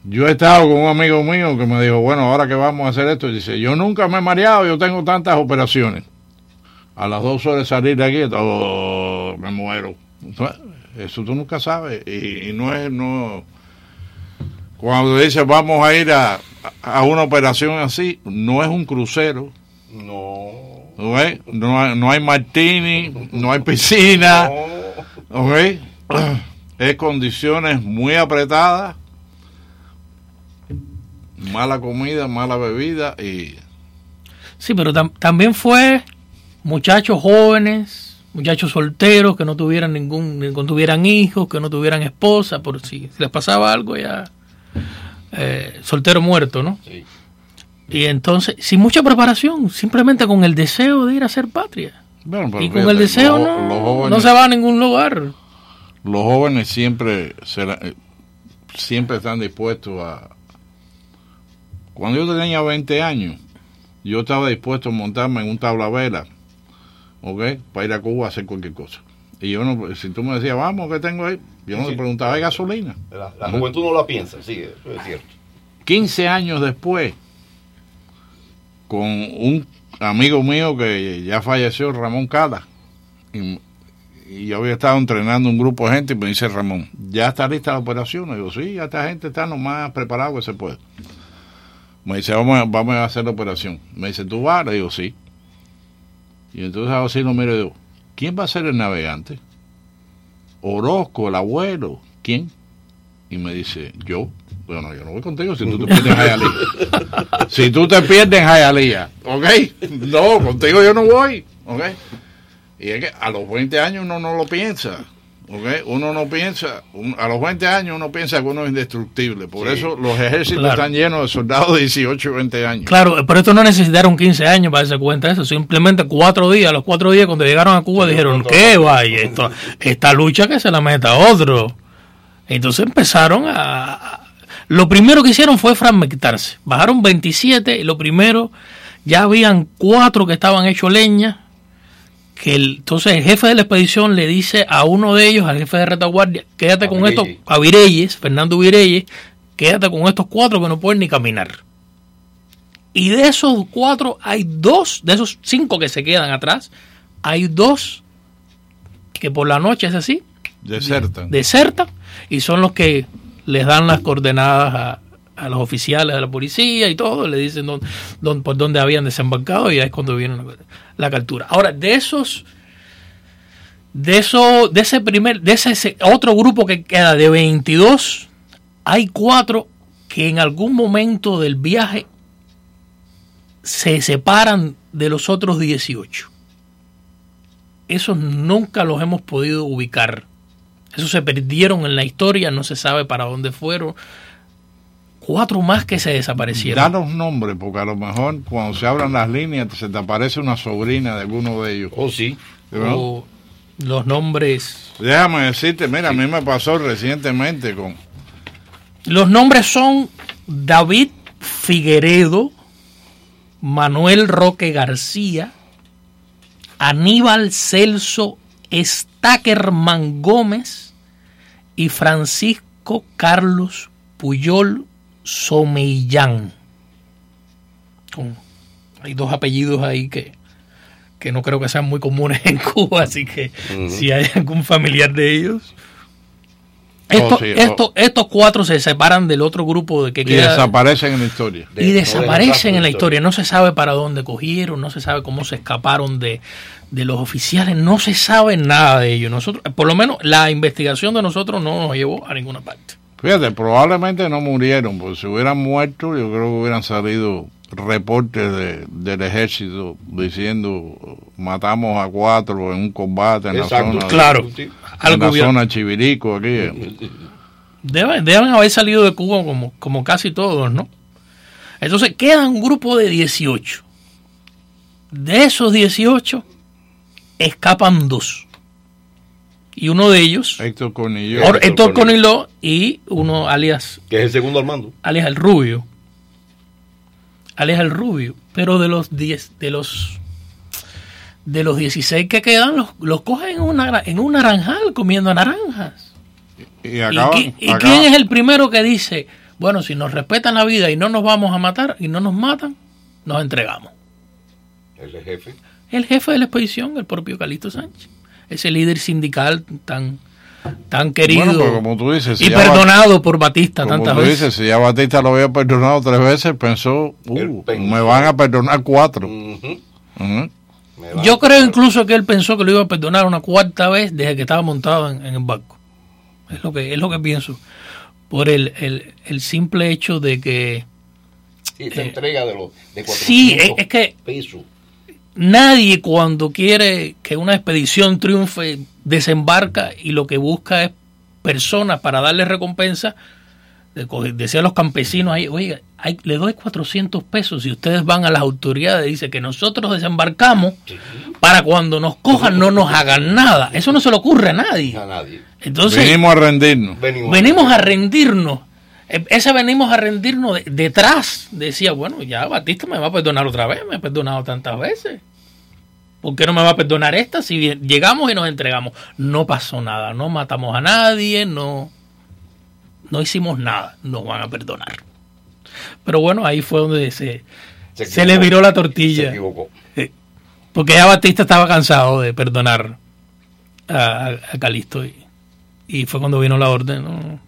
yo he estado con un amigo mío que me dijo, bueno, ahora que vamos a hacer esto, y dice, yo nunca me he mareado, yo tengo tantas operaciones. A las dos horas de salir de aquí, oh, me muero. Eso tú nunca sabes. Y, y no es, no. Cuando dices vamos a ir a, a una operación así, no es un crucero. No. ¿Ok? No hay, no hay martini, no hay piscina. ¿ok? Es condiciones muy apretadas, mala comida, mala bebida y Sí, pero tam- también fue muchachos jóvenes, muchachos solteros que no tuvieran ningún, que no tuvieran hijos, que no tuvieran esposa, por si les pasaba algo ya eh, soltero muerto, ¿no? Y entonces, sin mucha preparación, simplemente con el deseo de ir a ser patria. Bueno, pero y con fíjate, el deseo los- no, los jóvenes- no se va a ningún lugar. Los jóvenes siempre será- eh, siempre están dispuestos a... Cuando yo tenía 20 años, yo estaba dispuesto a montarme en un tablavera, ¿ok? Para ir a Cuba a hacer cualquier cosa. Y yo no, si tú me decías, vamos, ¿qué tengo ahí? Yo no te preguntaba, ¿hay gasolina? La, la juventud no la piensa, sí, eso es cierto. 15 años después, con un amigo mío que ya falleció, Ramón Cala, y, yo había estado entrenando un grupo de gente y me dice Ramón, ¿ya está lista la operación? Y digo, sí, ya esta gente está lo más preparado que se puede. Me dice, vamos, vamos a hacer la operación. Me dice, ¿tú vas? Le digo, sí. Y entonces hago así, lo miro y digo, ¿quién va a ser el navegante? Orozco, el abuelo, ¿quién? Y me dice, yo. Bueno, yo no voy contigo si tú te pierdes en Hialeah. si tú te pierdes en Hialeah, ¿ok? No, contigo yo no voy, ¿ok? Y es que a los 20 años uno no lo piensa, ¿ok? Uno no piensa, un- a los 20 años uno piensa que uno es indestructible. Por Sí. eso los ejércitos Claro. están llenos de soldados de 18 y 20 años. Claro, pero esto no necesitaron 15 años para darse cuenta de eso. Simplemente cuatro días, a los cuatro días cuando llegaron a Cuba dijeron, ¿qué vaya? Esto, esta lucha que se la meta otro. Entonces empezaron a... Lo primero que hicieron fue fragmentarse. Bajaron 27 y lo primero, ya habían cuatro que estaban hechos leña. Que el- entonces el jefe de la expedición le dice a uno de ellos, al jefe de retaguardia, quédate con estos, a Vireyes, Fernando Vireyes, quédate con estos cuatro que no pueden ni caminar. Y de esos cuatro hay dos, de esos cinco que se quedan atrás, hay dos que por la noche es así, Desertan. desertan y son los que les dan las coordenadas a, a los oficiales de la policía y todo, le dicen por dónde habían desembarcado y ahí es cuando viene la, captura. Ahora, de esos, de eso, de ese primer, de ese, ese otro grupo que queda de 22, hay cuatro que en algún momento del viaje se separan de los otros 18. Esos nunca los hemos podido ubicar. Esos se perdieron en la historia, no se sabe para dónde fueron. Cuatro más que se desaparecieron. Danos nombres, porque a lo mejor cuando se abran las líneas se te aparece una sobrina de alguno de ellos. Oh, sí. O los nombres. Déjame decirte, mira, a mí me pasó recientemente con Los nombres son David Figueredo, Manuel Roque García, Aníbal Celso Stackerman Gómez y Francisco Carlos Puyol Somellán. Con- Hay dos apellidos ahí que, que no creo que sean muy comunes en Cuba, así que si hay algún familiar de ellos. Oh, Estos, sí, oh. estos, estos cuatro se separan del otro grupo de que y queda desaparecen en la historia. y desaparecen en la historia. No se sabe para dónde cogieron, no se sabe cómo se escaparon de, de los oficiales, no se sabe nada de ellos. Nosotros, por lo menos la investigación de nosotros no nos llevó a ninguna parte. Fíjate, probablemente no murieron, porque si hubieran muerto, yo creo que hubieran salido reportes de- del ejército diciendo matamos a cuatro en un combate en Exacto. la zona. Claro. En Algo la zona Chivirico aquí. Deben, deben haber salido de Cuba como, como casi todos, ¿no? Entonces queda un grupo de 18. De esos 18 escapan dos. Y uno de ellos, Héctor Cornillo. Or- Héctor Coniló y uno alias Que es el segundo al mando. alias el rubio. Alias el rubio. Pero de los 10, de los de los 16 que quedan, los, los cogen en, una, en un naranjal comiendo naranjas. Y, ¿Y, acaban- qui- y quién es el primero que dice, bueno, si nos respetan la vida y no nos vamos a matar y no nos matan, nos entregamos? El jefe. El jefe de la expedición, el propio Calixto Sánchez. Ese líder sindical tan, tan querido Bueno, pero como tú dices, si y perdonado por Batista Como tantas tú veces. dices, si ya Batista lo había perdonado tres veces, pensó, uh, me van a perdonar cuatro. Yo creo incluso que él pensó que lo iba a perdonar una cuarta vez desde que estaba montado en, en el barco. Es lo que es lo que pienso. Por el, el, el simple hecho de que Sí, esa entrega de los de 400 Sí, es, es que pesos. nadie cuando quiere que una expedición triunfe desembarca y lo que busca es personas para darle recompensa, decía a los campesinos ahí, oiga, hay- le doy 400 pesos si ustedes van a las autoridades, dice que nosotros desembarcamos para cuando nos cojan no nos hagan nada. Eso no se le ocurre a nadie. A nadie. Entonces, Venimos a rendirnos. venimos a rendirnos. E- Ese venimos a rendirnos de- detrás. Decía, bueno, ya Batista me va a perdonar otra vez, me ha perdonado tantas veces. ¿Por qué no me va a perdonar esta si llegamos y nos entregamos? No pasó nada, no matamos a nadie, no, no hicimos nada, nos van a perdonar. Pero bueno, ahí fue donde se, Se se, le viró la tortilla. Se equivocó. Porque ya Batista estaba cansado de perdonar a, a- Calisto y, y fue cuando vino la orden. ¿no?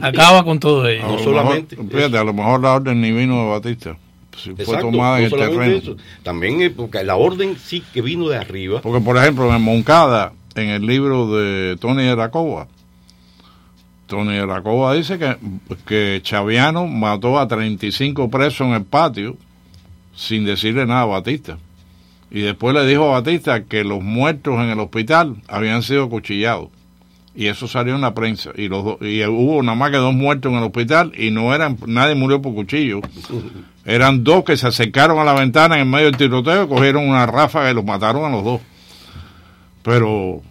Acaba con todo ello. A lo mejor- fíjate, a lo mejor la orden ni vino de Batista. Si fue tomada en no el solamente terreno. eso, también porque la orden sí que vino de arriba. Porque, por ejemplo, en Moncada, en el libro de Tony de la Cova, Tony Cova dice que, que Chaviano mató a 35 presos en el patio sin decirle nada a Batista. Y después le dijo a Batista que los muertos en el hospital habían sido cuchillados. Y eso salió en la prensa. Y, los y hubo nada más que dos muertos en el hospital y no eran, nadie murió por cuchillo. Eran dos que se acercaron a la ventana en medio del tiroteo, cogieron una ráfaga y los mataron a los dos. Pero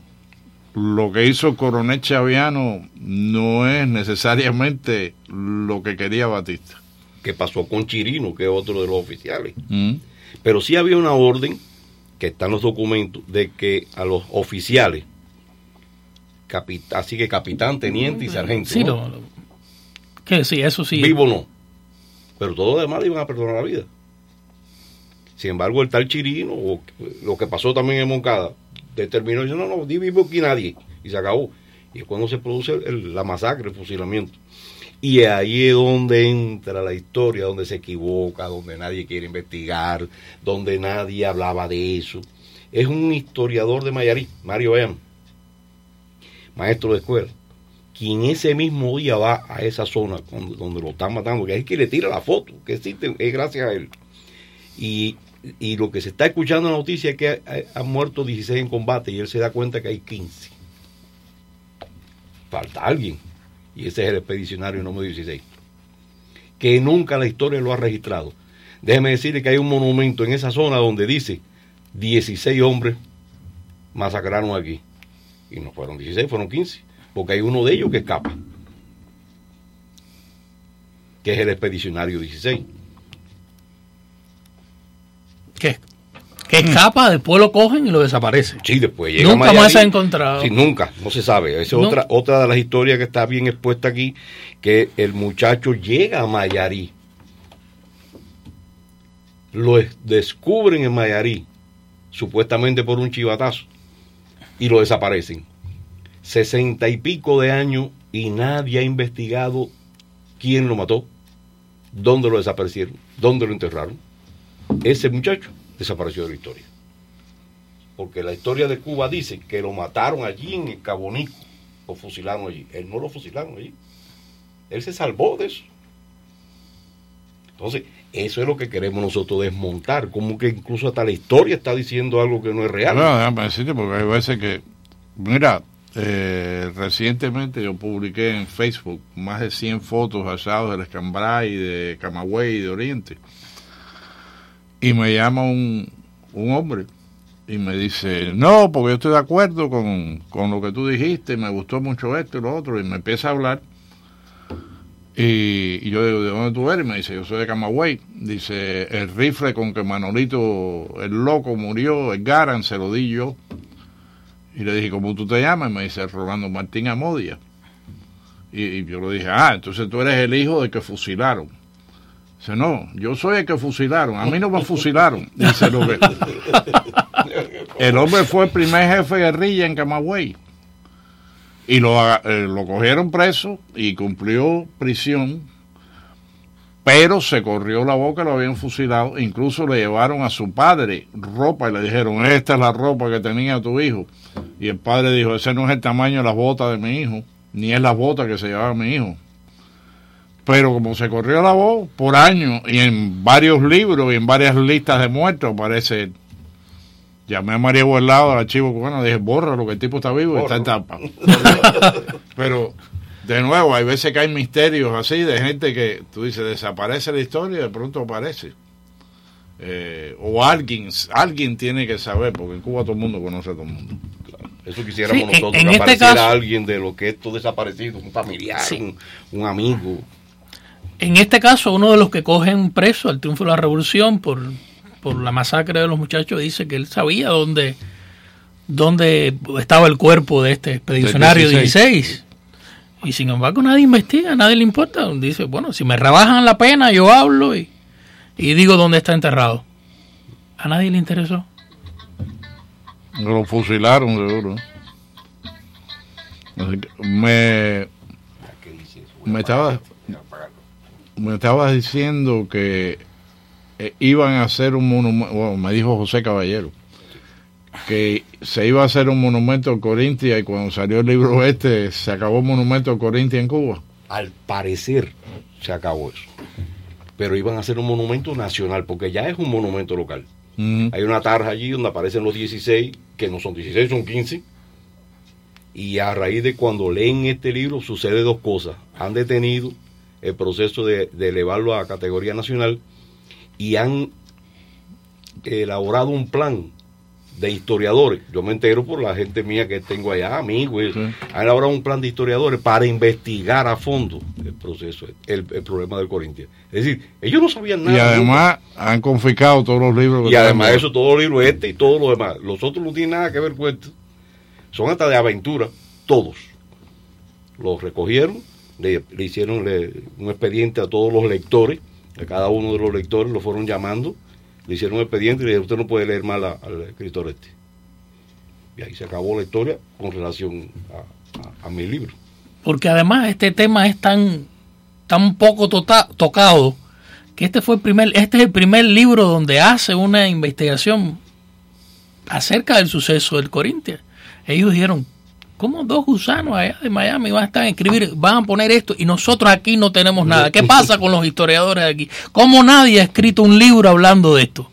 lo que hizo el coronel Chaviano no es necesariamente lo que quería Batista. que pasó con Chirino, que es otro de los oficiales. Mm. Pero sí había una orden, que está en los documentos, de que a los oficiales, capit- así que capitán, teniente y sargento, Sí, ¿no? lo- lo- que sí, eso sí. vivo no, pero todos los demás le iban a perdonar la vida. Sin embargo, el tal Chirino, o lo que pasó también en Moncada, determinó, dice, no, no, di vivo aquí nadie, y se acabó. Y es cuando se produce la masacre, el fusilamiento. Y ahí es donde entra la historia, donde se equivoca, donde nadie quiere investigar, donde nadie hablaba de eso. Es un historiador de Mayarí, Mario Ean, maestro de escuela, quien ese mismo día va a esa zona donde lo están matando, que es que le tira la foto, que existe, es gracias a él. Y, y lo que se está escuchando en la noticia es que ha- han muerto 16 en combate y él se da cuenta que hay 15. Falta alguien. Y ese es el expedicionario número 16. Que nunca la historia lo ha registrado. Déjeme decirle que hay un monumento en esa zona donde dice 16 hombres masacraron aquí. Y no fueron 16, fueron 15. Porque hay uno de ellos que escapa. Que es el expedicionario 16. Que, que escapa, después lo cogen y lo desaparece. Sí, después llega Nunca más se ha encontrado. Sí, nunca, no se sabe. Esa es No. otra, otra de las historias que está bien expuesta aquí, que el muchacho llega a Mayarí. Lo es- descubren en Mayarí, supuestamente por un chivatazo, y lo desaparecen. Sesenta y pico de años y nadie ha investigado quién lo mató, dónde lo desaparecieron, dónde lo enterraron. Ese muchacho desapareció de la historia. Porque la historia de Cuba dice que lo mataron allí en el Cabonico, lo fusilaron allí. Él no lo fusilaron allí. Él se salvó de eso. Entonces, eso es lo que queremos nosotros desmontar, como que incluso hasta la historia está diciendo algo que no es real. Bueno, déjame decirte, porque hay veces que, mira, eh, recientemente yo publiqué en Facebook más de 100 fotos asados del Escambray, de Camagüey y de Oriente. Y me llama un, un hombre y me dice, no, porque yo estoy de acuerdo con, con lo que tú dijiste, me gustó mucho esto y lo otro, y me empieza a hablar. Y, y yo digo, ¿de dónde tú eres? Y me dice, yo soy de Camagüey. Dice, el rifle con que Manolito, el loco, murió, el Garan, se lo di yo. Y le dije, ¿cómo tú te llamas? Y me dice, Rolando Martín Amodia. Y, yo le dije, ah, entonces tú eres el hijo del que fusilaron. Dice, no, yo soy el que fusilaron. A mí no me fusilaron. Dice, que... El hombre fue el primer jefe de guerrilla en Camagüey. Y lo, eh, lo cogieron preso y cumplió prisión, pero se corrió la boca, lo habían fusilado. Incluso le llevaron a su padre ropa y le dijeron, esta es la ropa que tenía tu hijo. Y el padre dijo, ese no es el tamaño de las botas de mi hijo, ni es las botas que se llevaba mi hijo. Pero como se corrió la voz por años y en varios libros y en varias listas de muertos aparece él. Llamé a María Guardado al archivo cubano, dije, borra lo que el tipo está vivo y está en tapa. Pero De nuevo, hay veces que hay misterios así de gente que tú dices desaparece la historia y de pronto aparece. Eh, o alguien, alguien tiene que saber, porque en Cuba todo el mundo conoce a todo el mundo. Eso quisiéramos Sí, en- nosotros, en que este apareciera caso- alguien de lo que esto desaparecido, un familiar, un, un amigo. En este caso, uno de los que cogen preso al triunfo de la revolución por, por la masacre de los muchachos dice que él sabía dónde, dónde estaba el cuerpo de este expedicionario Del 16. 16. Y sin embargo nadie investiga, nadie le importa. Dice, bueno, si me rebajan la pena, yo hablo y, y digo dónde está enterrado. A nadie le interesó. Lo fusilaron, seguro. Me, me estaba me estaba diciendo que eh, iban a hacer un monumento, bueno, me dijo José Caballero, que se iba a hacer un monumento a Corintia y cuando salió el libro este se acabó el monumento a Corintia en Cuba. Al parecer se acabó eso. Pero iban a hacer un monumento nacional, porque ya es un monumento local. Hay una tarja allí donde aparecen los 16, que no son 16, son 15. Y a raíz de cuando leen este libro sucede dos cosas. Han detenido el proceso de, de elevarlo a categoría nacional y han elaborado un plan de historiadores. Yo me entero por la gente mía que tengo allá, amigos. Han elaborado un plan de historiadores para investigar a fondo el proceso, el, el problema del Corinthians. Es decir, ellos no sabían nada. Y además han confiscado todos los libros. Y además eso, todos los libros este y todo lo demás. Los otros no tienen nada que ver con esto. Son hasta de aventura, todos. Los recogieron, le, hicieron un expediente a todos los lectores, a cada uno de los lectores lo fueron llamando, le hicieron un expediente y le dijeron, usted no puede leer más a- al escritor este. Y ahí se acabó la historia con relación a, a- a mi libro. Porque además este tema es tan, tan poco tota- tocado que este fue el primer, este es el primer libro donde hace una investigación acerca del suceso del Corinthians. Ellos dijeron, ¿cómo dos gusanos allá de Miami van a estar a escribir, van a poner esto y nosotros aquí no tenemos nada? ¿Qué pasa con los historiadores de aquí? ¿Cómo nadie ha escrito un libro hablando de esto?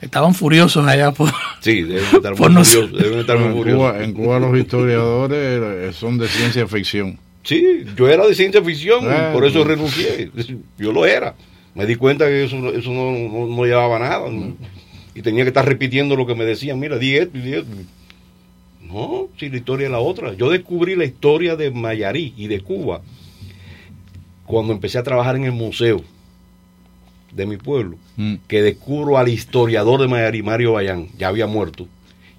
Estaban furiosos allá por... Sí, deben estar Por muy no- furiosos, deben estar muy en, furiosos. Cuba, en Cuba los historiadores eh, son de ciencia ficción. Sí, yo era de ciencia ficción, Eh, por eso renuncié. Yo lo era. Me di cuenta que eso, eso no, no- no llevaba nada. ¿no? Y tenía que estar repitiendo lo que me decían. Mira, di esto y di esto. No, si la historia es la otra. Yo descubrí la historia de Mayarí y de Cuba cuando empecé a trabajar en el museo de mi pueblo, que descubro al historiador de Mayarí, Mario Bayán, ya había muerto,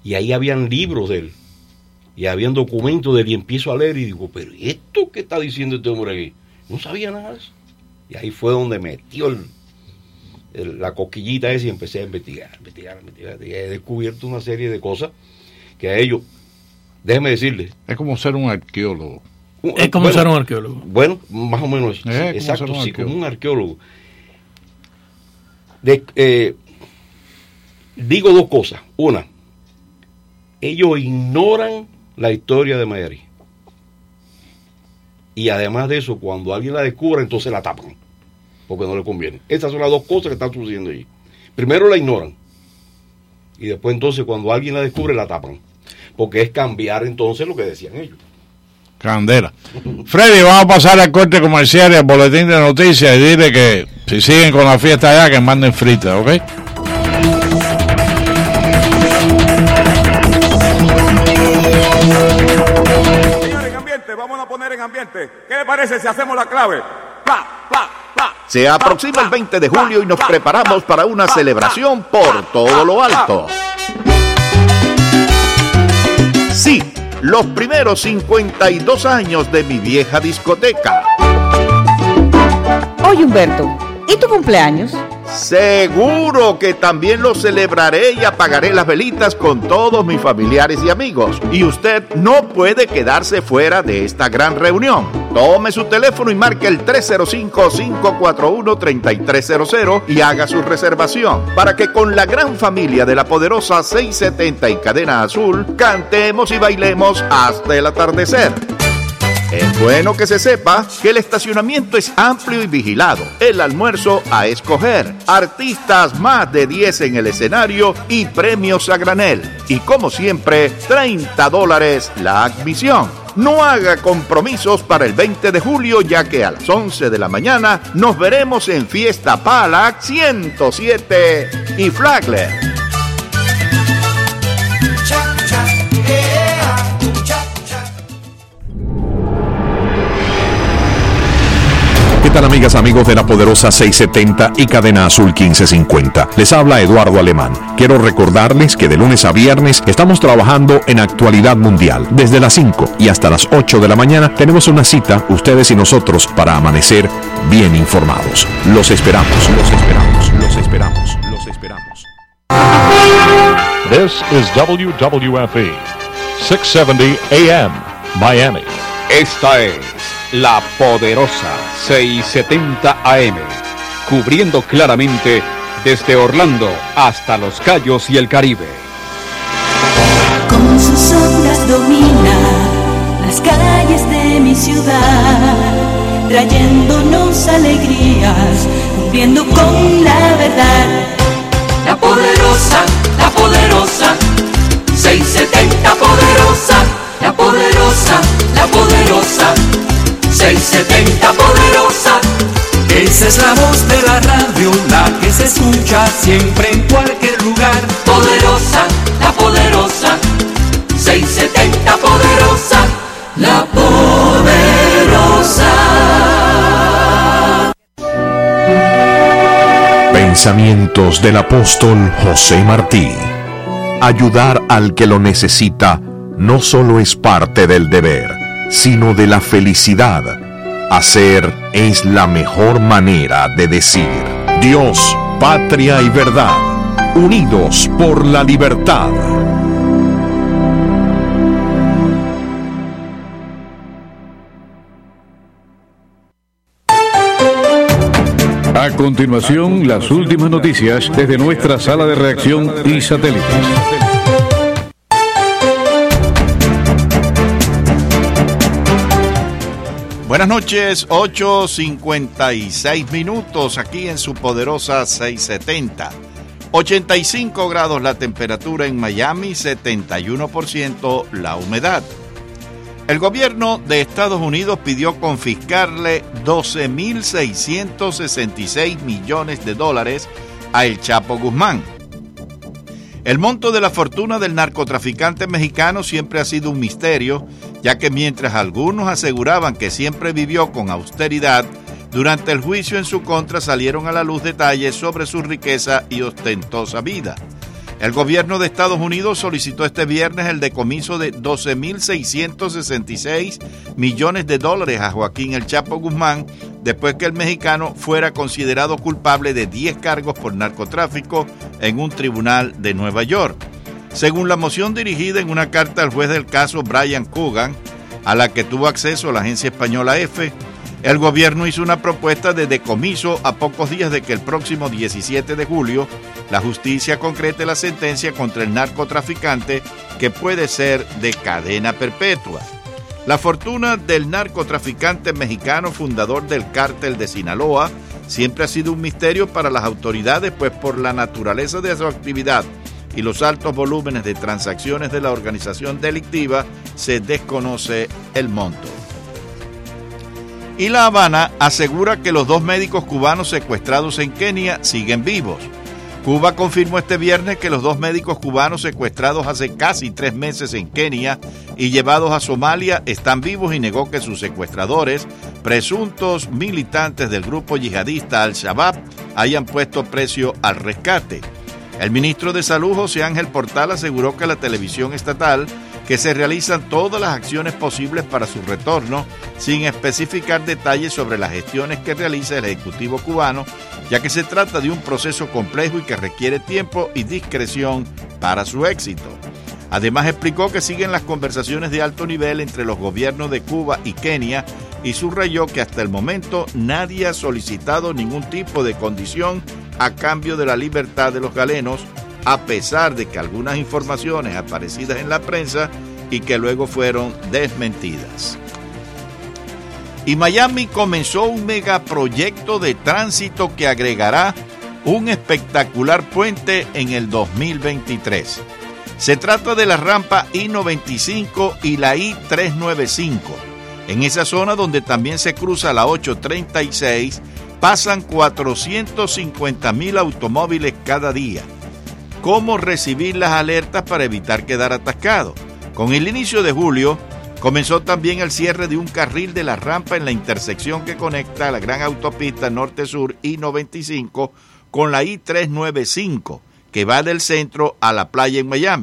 y ahí habían libros de él, y habían documentos de él, y empiezo a leer y digo, pero ¿esto qué está diciendo este hombre aquí? No sabía nada de eso. Y ahí fue donde metió el- el- la coquillita esa y empecé a investigar, investigar, investigar, y he descubierto una serie de cosas que a ellos, déjeme decirles, Es como ser un arqueólogo. Es como ser un arqueólogo. Bueno, más o menos eso. Sí, como exacto, ser un sí, como un arqueólogo. De- eh, digo dos cosas. Una, ellos ignoran la historia de Mayarí. Y además de eso, cuando alguien la descubre, entonces la tapan. Porque no le conviene. Esas son las dos cosas que están sucediendo allí. Primero la ignoran. Y después entonces cuando alguien la descubre, la tapan. Porque es cambiar entonces lo que decían ellos. Candela. Freddy, vamos a pasar al corte comercial y al boletín de noticias y dile que si siguen con la fiesta allá, que manden fritas, ¿ok? Señores, en ambiente, vamos a poner en ambiente. ¿Qué le parece si hacemos la clave? Pa, pa, pa. Se aproxima el 20 de julio y nos preparamos para una celebración por todo lo alto. Sí, los primeros 52 años de mi vieja discoteca. Oye Humberto, ¿y tu cumpleaños? Seguro que también lo celebraré y apagaré las velitas con todos mis familiares y amigos. Y usted no puede quedarse fuera de esta gran reunión. Tome su teléfono y marque el 305-541-3300 y haga su reservación para que con la gran familia de la poderosa 670 y Cadena Azul cantemos y bailemos hasta el atardecer. Es bueno que se sepa que el estacionamiento es amplio y vigilado. El almuerzo a escoger. Artistas más de 10 en el escenario y premios a granel. Y como siempre, 30 dólares la admisión. No haga compromisos para el 20 de julio ya que a las 11 de la mañana nos veremos en Fiesta Palac 107 y Flagler. Tal amigas, amigos de la poderosa 670 y cadena azul 1550? Les habla Eduardo Alemán. Quiero recordarles que de lunes a viernes estamos trabajando en actualidad mundial. Desde las 5 y hasta las 8 de la mañana tenemos una cita, ustedes y nosotros, para amanecer bien informados. Los esperamos, los esperamos, los esperamos, los esperamos. This is WWFE, 670 AM, Miami. Esta es la poderosa 670 AM, cubriendo claramente desde Orlando hasta Los Cayos y el Caribe. Con sus ondas domina las calles de mi ciudad, trayéndonos alegrías, cumpliendo con la verdad. La poderosa, la poderosa, 670 poderosa, la poderosa, la poderosa. 670 poderosa. Esa es la voz de la radio, la que se escucha siempre en cualquier lugar. Poderosa, la poderosa. 670 poderosa, la poderosa. Pensamientos del apóstol José Martí. Ayudar al que lo necesita no solo es parte del deber, sino de la felicidad. Hacer es la mejor manera de decir Dios, patria y verdad, unidos por la libertad. A continuación, las últimas noticias desde nuestra sala de reacción y satélites. Buenas noches, 8.56 minutos aquí en su poderosa 670. 85 grados la temperatura en Miami, 71% la humedad. El gobierno de Estados Unidos pidió confiscarle 12.666 millones de dólares a El Chapo Guzmán. El monto de la fortuna del narcotraficante mexicano siempre ha sido un misterio, ya que mientras algunos aseguraban que siempre vivió con austeridad, durante el juicio en su contra salieron a la luz detalles sobre su riqueza y ostentosa vida. El gobierno de Estados Unidos solicitó este viernes el decomiso de 12.666 millones de dólares a Joaquín El Chapo Guzmán después que el mexicano fuera considerado culpable de 10 cargos por narcotráfico en un tribunal de Nueva York. Según la moción dirigida en una carta al juez del caso Brian Coogan, a la que tuvo acceso la agencia española EFE, el gobierno hizo una propuesta de decomiso a pocos días de que el próximo 17 de julio la justicia concrete la sentencia contra el narcotraficante que puede ser de cadena perpetua. La fortuna del narcotraficante mexicano fundador del cártel de Sinaloa siempre ha sido un misterio para las autoridades, pues por la naturaleza de su actividad y los altos volúmenes de transacciones de la organización delictiva se desconoce el monto. Y La Habana asegura que los dos médicos cubanos secuestrados en Kenia siguen vivos. Cuba confirmó este viernes que los dos médicos cubanos secuestrados hace casi tres meses en Kenia y llevados a Somalia están vivos y negó que sus secuestradores, presuntos militantes del grupo yihadista Al-Shabaab, hayan puesto precio al rescate. El ministro de Salud, José Ángel Portal, aseguró que la televisión estatal que se realizan todas las acciones posibles para su retorno, sin especificar detalles sobre las gestiones que realiza el Ejecutivo cubano, ya que se trata de un proceso complejo y que requiere tiempo y discreción para su éxito. Además explicó que siguen las conversaciones de alto nivel entre los gobiernos de Cuba y Kenia y subrayó que hasta el momento nadie ha solicitado ningún tipo de condición a cambio de la libertad de los galenos a pesar de que algunas informaciones aparecidas en la prensa y que luego fueron desmentidas. Y Miami comenzó un megaproyecto de tránsito que agregará un espectacular puente en el 2023. Se trata de la rampa I-95 y la I-395. En esa zona donde también se cruza la 836, pasan 450 mil automóviles cada día. ¿Cómo recibir las alertas para evitar quedar atascado? Con el inicio de julio, comenzó también el cierre de un carril de la rampa en la intersección que conecta la gran autopista norte-sur I-95 con la I-395, que va del centro a la playa en Miami.